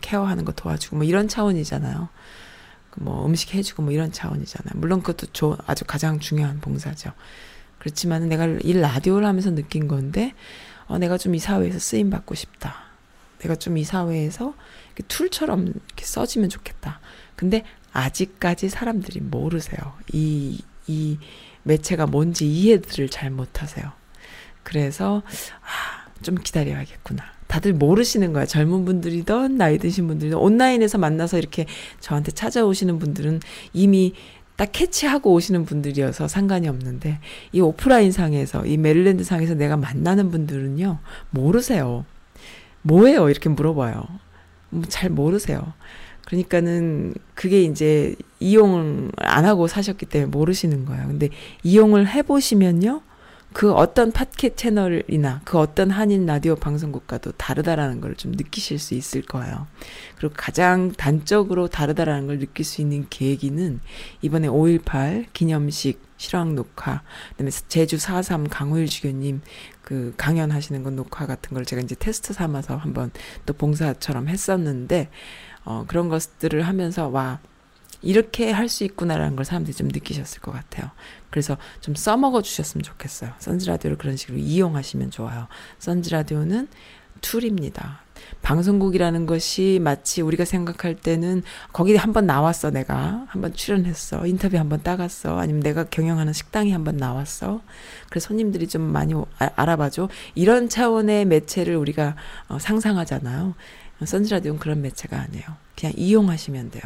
케어하는 거 도와주고 뭐 이런 차원이잖아요. 그뭐 음식 해주고 뭐 이런 차원이잖아요. 물론 그것도 조, 아주 가장 중요한 봉사죠. 그렇지만 내가 이 라디오를 하면서 느낀 건데, 어, 내가 좀 이 사회에서 쓰임 받고 싶다. 내가 좀 이 사회에서 이렇게 툴처럼 이렇게 써지면 좋겠다. 근데 아직까지 사람들이 모르세요. 이, 이 매체가 뭔지 이해들을 잘 못하세요. 그래서, 아, 좀 기다려야겠구나. 다들 모르시는 거야. 젊은 분들이든 나이 드신 분들이든 온라인에서 만나서 이렇게 저한테 찾아오시는 분들은 이미 딱 캐치하고 오시는 분들이어서 상관이 없는데 이 오프라인 상에서 이 메릴랜드 상에서 내가 만나는 분들은요 모르세요. 뭐예요? 이렇게 물어봐요. 뭐잘 모르세요. 그러니까는 그게 이제 이용을 안 하고 사셨기 때문에 모르시는 거예요. 근데 이용을 해보시면요. 그 어떤 팟캐 채널이나 그 어떤 한인 라디오 방송국과도 다르다라는 걸 좀 느끼실 수 있을 거예요. 그리고 가장 단적으로 다르다라는 걸 느낄 수 있는 계기는 이번에 5.18 기념식 실황 녹화, 그다음에 제주 4.3 강호일 주교님 그 강연하시는 건 녹화 같은 걸 제가 이제 테스트 삼아서 한번 또 봉사처럼 했었는데, 어, 그런 것들을 하면서 와, 이렇게 할 수 있구나라는 걸 사람들이 좀 느끼셨을 것 같아요. 그래서 좀 써먹어 주셨으면 좋겠어요. 선즈라디오를 그런 식으로 이용하시면 좋아요. 선즈라디오는 툴입니다. 방송국이라는 것이 마치 우리가 생각할 때는 거기 한번 나왔어 내가 한번 출연했어 인터뷰 한번 따갔어 아니면 내가 경영하는 식당에 한번 나왔어 그래서 손님들이 좀 많이 아, 알아봐줘 이런 차원의 매체를 우리가 어, 상상하잖아요 선즈라디오는 그런 매체가 아니에요 그냥 이용하시면 돼요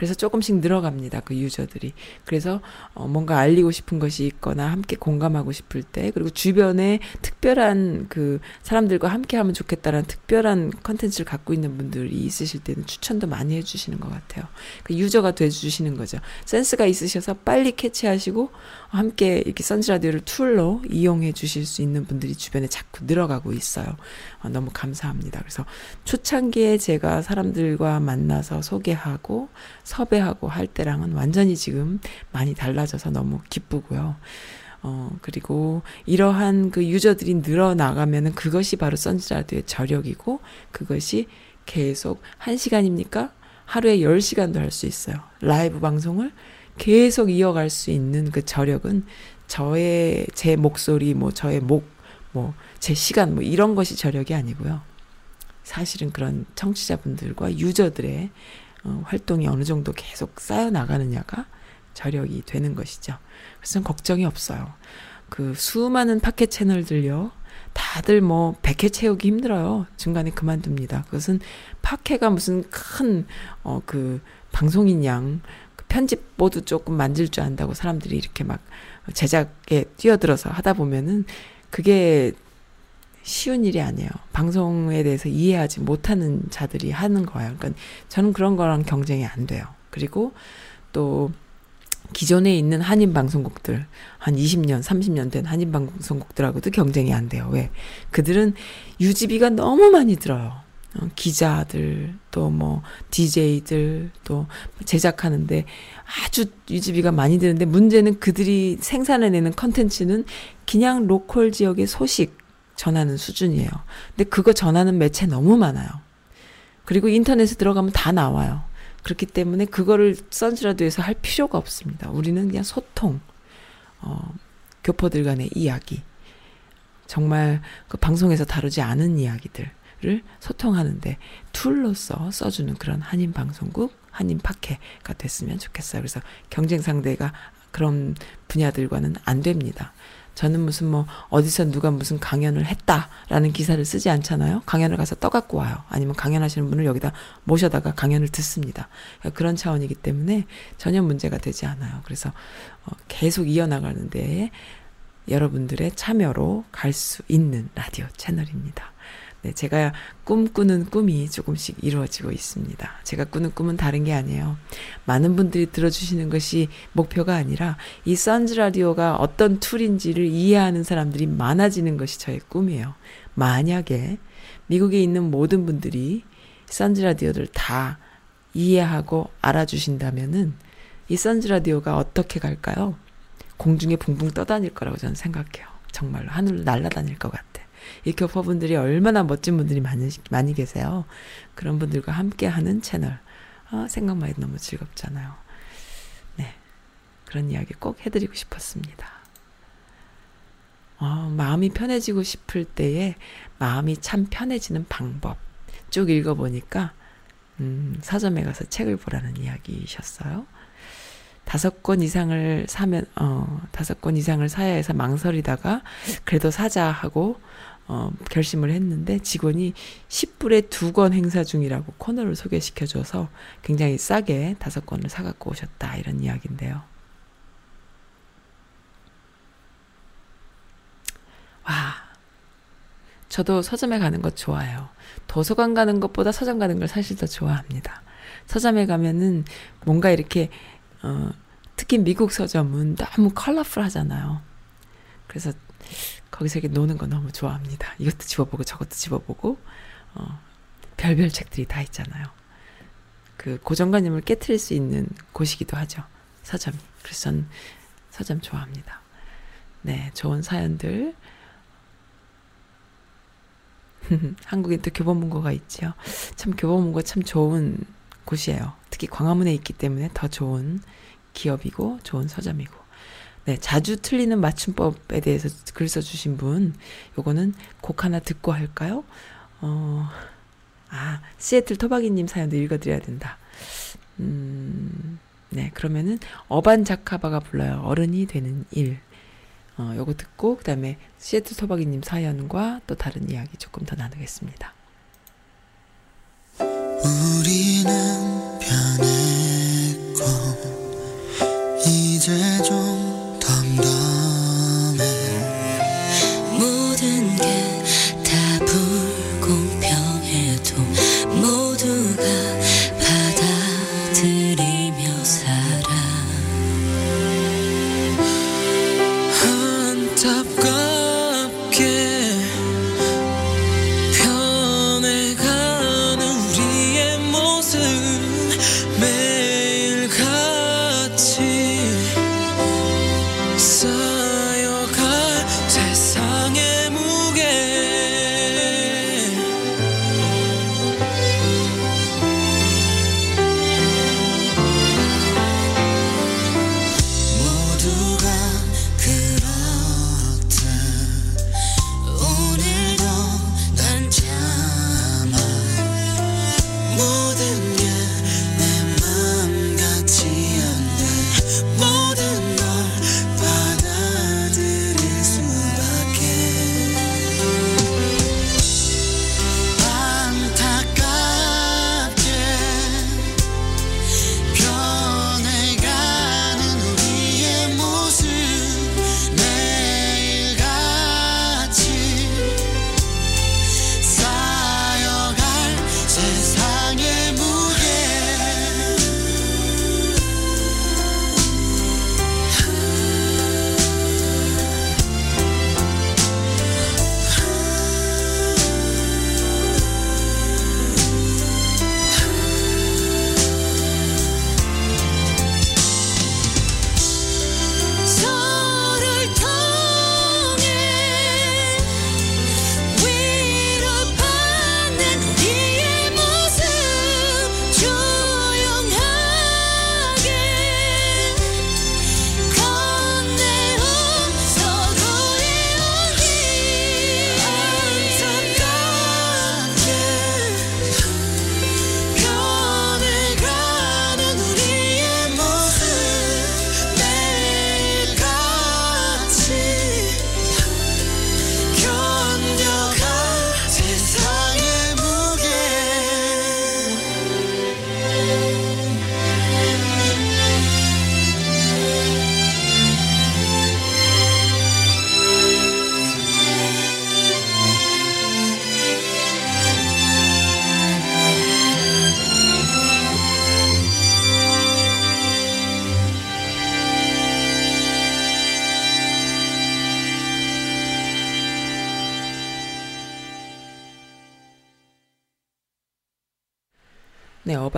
그래서 조금씩 늘어갑니다. 그 유저들이. 그래서 어, 뭔가 알리고 싶은 것이 있거나 함께 공감하고 싶을 때 그리고 주변에 특별한 그 사람들과 함께 하면 좋겠다라는 특별한 컨텐츠를 갖고 있는 분들이 있으실 때는 추천도 많이 해주시는 것 같아요. 그 유저가 돼주시는 거죠. 센스가 있으셔서 빨리 캐치하시고 함께 이렇게 선즈라디오를 tool로 이용해 주실 수 있는 분들이 주변에 자꾸 늘어가고 있어요. 어, 너무 감사합니다. 그래서 초창기에 제가 사람들과 만나서 소개하고 섭외하고 할 때랑은 완전히 지금 많이 달라져서 너무 기쁘고요. 어, 그리고 이러한 그 유저들이 늘어나가면은 그것이 바로 선즈라디오의 저력이고 그것이 계속 한시간입니까 하루에 10시간도 할 수 있어요. 라이브 방송을 계속 이어갈 수 있는 그 저력은 저의 제 목소리 뭐 저의 목 뭐 제 시간 뭐 이런 것이 저력이 아니고요. 사실은 그런 청취자분들과 유저들의 어, 활동이 어느 정도 계속 쌓여 나가느냐가 저력이 되는 것이죠. 그래서 걱정이 없어요. 그 수많은 팟캐 채널들요. 다들 뭐 100회 채우기 힘들어요. 중간에 그만둡니다. 그것은 팟캐가 무슨 큰, 어, 그, 방송인 양, 그 편집 모두 조금 만질 줄 안다고 사람들이 이렇게 막 제작에 뛰어들어서 하다 보면은 그게 쉬운 일이 아니에요. 방송에 대해서 이해하지 못하는 자들이 하는 거예요. 그러니까 저는 그런 거랑 경쟁이 안 돼요. 그리고 또 기존에 있는 한인 방송국들 한 20년, 30년 된 한인 방송국들하고도 경쟁이 안 돼요. 왜? 그들은 유지비가 너무 많이 들어요. 어, 기자들 또 뭐 DJ들 또 제작하는데 아주 유지비가 많이 드는데 문제는 그들이 생산해내는 컨텐츠는 그냥 로컬 지역의 소식 전하는 수준이에요. 근데 그거 전하는 매체 너무 많아요. 그리고 인터넷에 들어가면 다 나와요. 그렇기 때문에 그거를 선즈라도에서 할 필요가 없습니다. 우리는 그냥 소통, 어, 교포들 간의 이야기, 정말 그 방송에서 다루지 않은 이야기들을 소통하는데 툴로서 써주는 그런 한인 방송국, 한인 팟캐가 됐으면 좋겠어요. 그래서 경쟁 상대가 그런 분야들과는 안 됩니다. 저는 무슨 뭐 어디서 누가 무슨 강연을 했다라는 기사를 쓰지 않잖아요. 강연을 가서 떠갖고 와요. 아니면 강연하시는 분을 여기다 모셔다가 강연을 듣습니다. 그런 차원이기 때문에 전혀 문제가 되지 않아요. 그래서 어, 계속 이어나가는데 여러분들의 참여로 갈 수 있는 라디오 채널입니다. 네, 제가 꿈꾸는 꿈이 조금씩 이루어지고 있습니다. 제가 꾸는 꿈은 다른 게 아니에요. 많은 분들이 들어주시는 것이 목표가 아니라 이 선즈 라디오가 어떤 툴인지를 이해하는 사람들이 많아지는 것이 저의 꿈이에요. 만약에 미국에 있는 모든 분들이 선즈 라디오를 다 이해하고 알아주신다면은 이 선즈 라디오가 어떻게 갈까요? 공중에 붕붕 떠다닐 거라고 저는 생각해요. 정말로 하늘로 날아다닐 것 같아. 이 교포분들이 얼마나 멋진 분들이 많이, 많이 계세요. 그런 분들과 함께 하는 채널. 아, 생각만 해도 너무 즐겁잖아요. 네. 그런 이야기 꼭 해드리고 싶었습니다. 어, 마음이 편해지고 싶을 때에 마음이 참 편해지는 방법. 쭉 읽어보니까, 음, 서점에 가서 책을 보라는 이야기셨어요. 다섯 권 이상을 사면, 어, 다섯 권 이상을 사야 해서 망설이다가, 그래도 사자 하고, 어, 결심을 했는데 직원이 10불에 두 권 행사 중이라고 코너를 소개시켜줘서 굉장히 싸게 다섯 권을 사갖고 오셨다. 이런 이야기인데요. 와, 저도 서점에 가는 것 좋아해요. 도서관 가는 것보다 서점 가는 걸 사실 더 좋아합니다. 서점에 가면은 뭔가 이렇게, 어, 특히 미국 서점은 너무 컬러풀 하잖아요. 그래서 거기서 이렇게 노는 거 너무 좋아합니다. 이것도 집어보고 저것도 집어보고 어, 별별 책들이 다 있잖아요. 그 고정관념을 깨뜨릴 수 있는 곳이기도 하죠. 서점이. 그래서 전 서점 좋아합니다. 네, 좋은 사연들. 한국에 또 교보문고가 있지요. 참 교보문고 참 좋은 곳이에요. 특히 광화문에 있기 때문에 더 좋은 기업이고 좋은 서점이고. 네, 자주 틀리는 맞춤법에 대해서 글 써주신 분, 요거는 곡 하나 듣고 할까요? 어, 아, 시애틀 토박이님 사연도 읽어드려야 된다. 음, 네, 그러면은 어반 자카바가 불러요. 어른이 되는 일. 어, 요거 듣고, 그 다음에 시애틀 토박이님 사연과 또 다른 이야기 조금 더 나누겠습니다. 우리는 변했고 이제 좀 담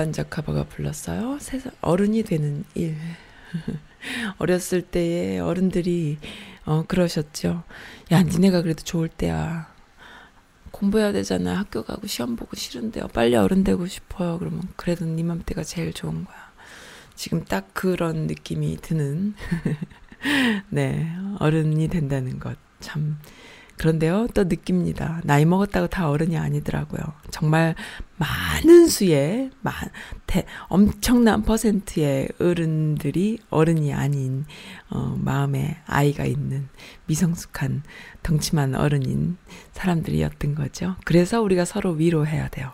반자카바가 불렀어요. 어른이 되는 일. 어렸을 때에 어른들이 어 그러셨죠. 야, 니네가 그래도 좋을 때야. 공부해야 되잖아. 학교 가고 시험 보고 싫은데요. 빨리 어른 되고 싶어요. 그러면 그래도 니 맘때가 제일 좋은 거야. 지금 딱 그런 느낌이 드는 네, 어른이 된다는 것. 참 그런데요, 또 느낍니다. 나이 먹었다고 다 어른이 아니더라고요. 정말 많은 수의, 마, 대, 엄청난 퍼센트의 어른들이 어른이 아닌, 어, 마음에 아이가 있는 미성숙한 덩치만 어른인 사람들이었던 거죠. 그래서 우리가 서로 위로해야 돼요.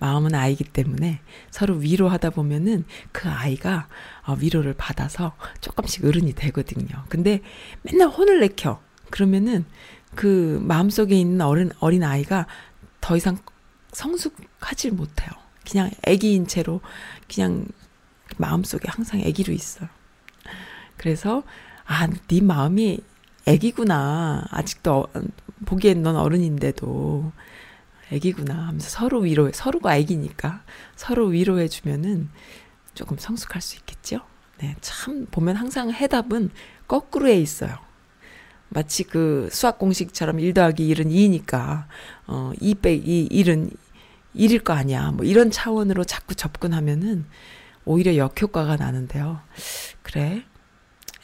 마음은 아이기 때문에 서로 위로하다 보면은 그 아이가 어, 위로를 받아서 조금씩 어른이 되거든요. 근데 맨날 혼을 내켜. 그러면은 그 마음속에 있는 어린, 어린 아이가 더 이상 성숙하지 못해요. 그냥 아기인 채로 그냥 마음속에 항상 아기로 있어요. 그래서 아, 네 마음이 아기구나. 아직도 어, 보기엔 넌 어른인데도 아기구나 하면서 서로 위로해. 서로가 아기니까 서로 위로해 주면은 조금 성숙할 수 있겠죠? 네, 참 보면 항상 해답은 거꾸로에 있어요. 마치 그 수학 공식처럼 1 더하기 1은 2니까, 어, 2 빼기 1은 1일 거 아니야. 뭐 이런 차원으로 자꾸 접근하면은 오히려 역효과가 나는데요. 그래.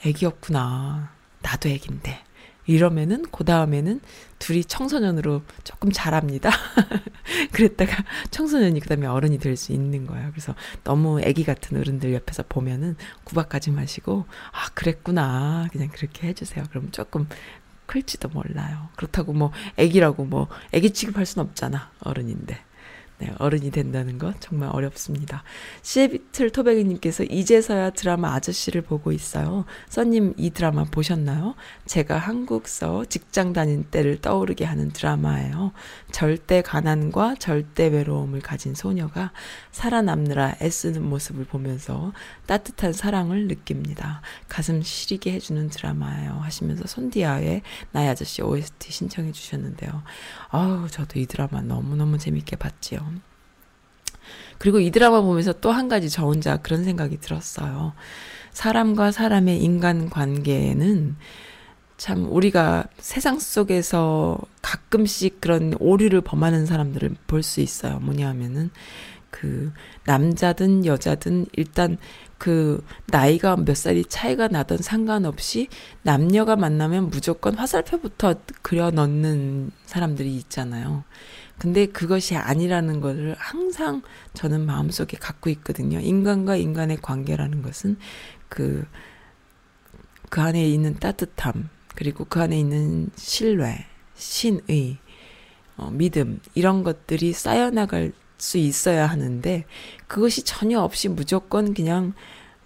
애기였구나. 나도 애긴데. 이러면은 그 다음에는 둘이 청소년으로 조금 자랍니다. 그랬다가 청소년이 그 다음에 어른이 될 수 있는 거예요. 그래서 너무 애기 같은 어른들 옆에서 보면은 구박하지 마시고 아 그랬구나 그냥 그렇게 해주세요. 그럼 조금 클지도 몰라요. 그렇다고 뭐 애기라고 뭐 애기 취급할 순 없잖아 어른인데. 네, 어른이 된다는 것 정말 어렵습니다. 시애비틀 토백이님께서 이제서야 드라마 아저씨를 보고 있어요. 써님 이 드라마 보셨나요? 제가 한국서 직장 다닌 때를 떠오르게 하는 드라마예요. 절대 가난과 절대 외로움을 가진 소녀가 살아남느라 애쓰는 모습을 보면서 따뜻한 사랑을 느낍니다. 가슴 시리게 해주는 드라마예요. 하시면서 손디아의 나의 아저씨 OST 신청해 주셨는데요. 아우 저도 이 드라마 너무너무 재밌게 봤지요. 그리고 이 드라마 보면서 또 한 가지 저 혼자 그런 생각이 들었어요. 사람과 사람의 인간 관계는 참 우리가 세상 속에서 가끔씩 그런 오류를 범하는 사람들을 볼 수 있어요. 뭐냐 하면은 그 남자든 여자든 일단 그 나이가 몇 살이 차이가 나던 상관없이 남녀가 만나면 무조건 화살표부터 그려 넣는 사람들이 있잖아요. 근데 그것이 아니라는 것을 항상 저는 마음속에 갖고 있거든요. 인간과 인간의 관계라는 것은 그, 그 안에 있는 따뜻함, 그리고 그 안에 있는 신뢰, 신의, 어, 믿음, 이런 것들이 쌓여나갈 수 있어야 하는데, 그것이 전혀 없이 무조건 그냥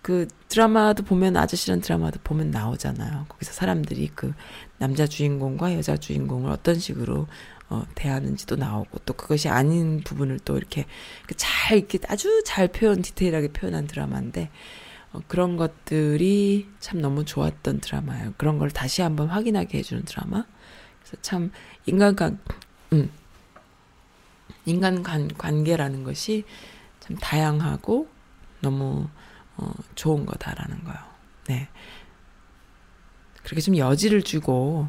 그 드라마도 보면 아저씨란 드라마도 보면 나오잖아요. 거기서 사람들이 그 남자 주인공과 여자 주인공을 어떤 식으로 어, 대하는지도 나오고 또 그것이 아닌 부분을 또 이렇게 그잘 이렇게 아주 잘 표현 디테일하게 표현한 드라마인데 어, 그런 것들이 참 너무 좋았던 드라마예요. 그런 걸 다시 한번 확인하게 해주는 드라마. 그래서 참 인간관 음, 인간 관, 관계라는 것이 참 다양하고 너무 어, 좋은 거다라는 거요. 네. 그렇게 좀 여지를 주고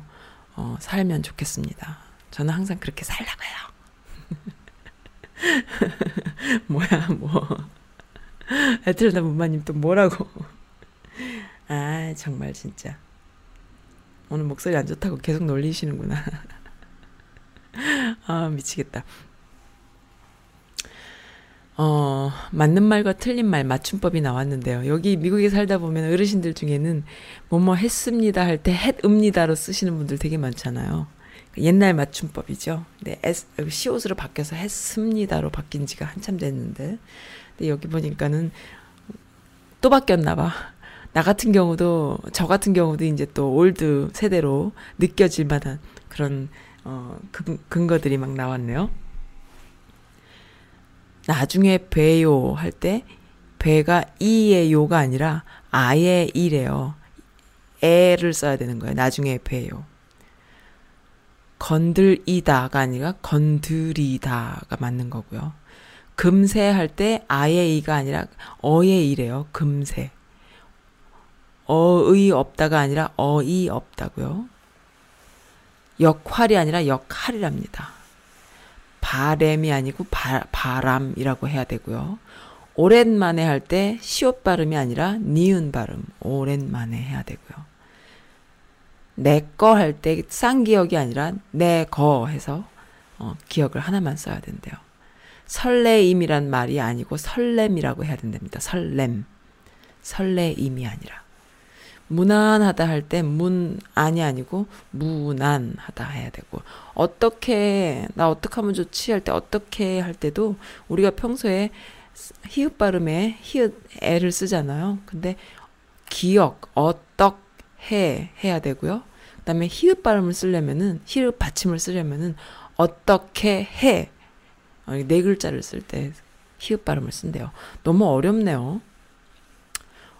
어, 살면 좋겠습니다. 저는 항상 그렇게 살라고요. 뭐야, 뭐. 에트르나 문마님 또 뭐라고. 아, 정말 진짜. 오늘 목소리 안 좋다고 계속 놀리시는구나. 아, 미치겠다. 어, 맞는 말과 틀린 말 맞춤법이 나왔는데요. 여기 미국에 살다 보면 어르신들 중에는 뭐뭐 했습니다 할 때 했읍니다로 쓰시는 분들 되게 많잖아요. 옛날 맞춤법이죠. 네, 시옷으로 바뀌어서 했습니다로 바뀐 지가 한참 됐는데. 근데 여기 보니까는 또 바뀌었나 봐. 나 같은 경우도, 저 같은 경우도 이제 또 old 세대로 느껴질 만한 그런, 어, 근, 근거들이 막 나왔네요. 나중에 뵈요 할 때, 배가 이의 요가 아니라 아의 이래요. 애를 써야 되는 거예요. 나중에 뵈요. 건들이다가 아니라 건드리다가 맞는 거고요. 금세 할 때 아의 이가 아니라 어의 이래요. 금세. 어의 없다가 아니라 어이 없다고요. 역할이 아니라 역할이랍니다. 바램이 아니고 바, 바람이라고 해야 되고요. 오랜만에 할 때 시옷 발음이 아니라 니은 발음 오랜만에 해야 되고요. 내 거 할때 쌍기역이 아니라 내 거 해서 어, 기억을 하나만 써야 된대요. 설레임이란 말이 아니고 설렘이라고 해야 된답니다. 설렘. 설레임이 아니라. 무난하다 할 때 문안이 아니고 무난하다 해야 되고 어떻게 나 어떻게 하면 좋지 할 때 어떻게 할 때도 우리가 평소에 히읗 발음에 히읗 애를 쓰잖아요. 근데 기억 어떻게 해야 되고요. 그다음에 히읗 발음을 쓰려면은 히읗 받침을 쓰려면은 어떻게 해. 네 글자를 쓸 때 히읗 발음을 쓴대요. 너무 어렵네요.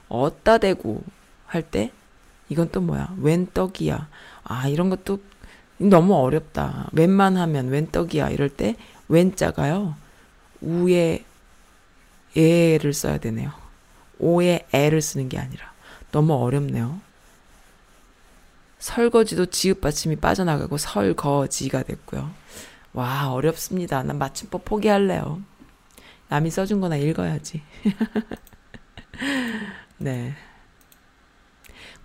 어따 대고 할 때 이건 또 뭐야? 웬 떡이야. 아, 이런 것도 너무 어렵다. 웬만 하면 웬 떡이야. 이럴 때 웬자가요. 우에 에를 써야 되네요. 오에 에를 쓰는 게 아니라 너무 어렵네요. 설거지도 지읒 받침이 빠져나가고 설거지가 됐고요. 와, 어렵습니다. 난 맞춤법 포기할래요. 남이 써준 거나 읽어야지. 네.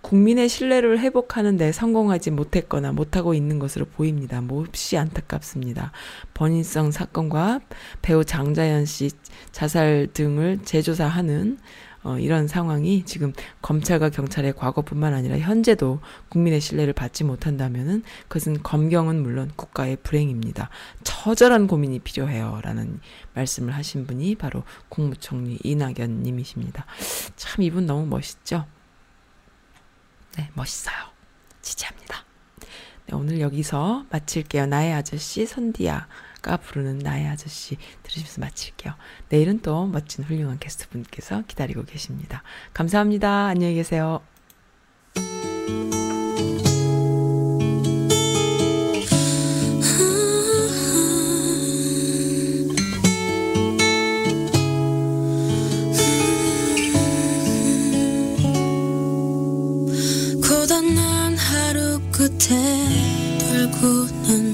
국민의 신뢰를 회복하는데 성공하지 못했거나 못하고 있는 것으로 보입니다. 몹시 안타깝습니다. 번인성 사건과 배우 장자연 씨 자살 등을 재조사하는 어, 이런 상황이 지금 검찰과 경찰의 과거뿐만 아니라 현재도 국민의 신뢰를 받지 못한다면은 그것은 검경은 물론 국가의 불행입니다. 처절한 고민이 필요해요. 라는 말씀을 하신 분이 바로 국무총리 이낙연 님이십니다. 참 이분 너무 멋있죠? 네, 멋있어요. 지지합니다. 네, 오늘 여기서 마칠게요. 나의 아저씨 선디아가 부르는 나의 아저씨 들으시면서 마칠게요. 내일은 또 멋진 훌륭한 게스트 분께서 기다리고 계십니다. 감사합니다. 안녕히 계세요. 끝에 돌고는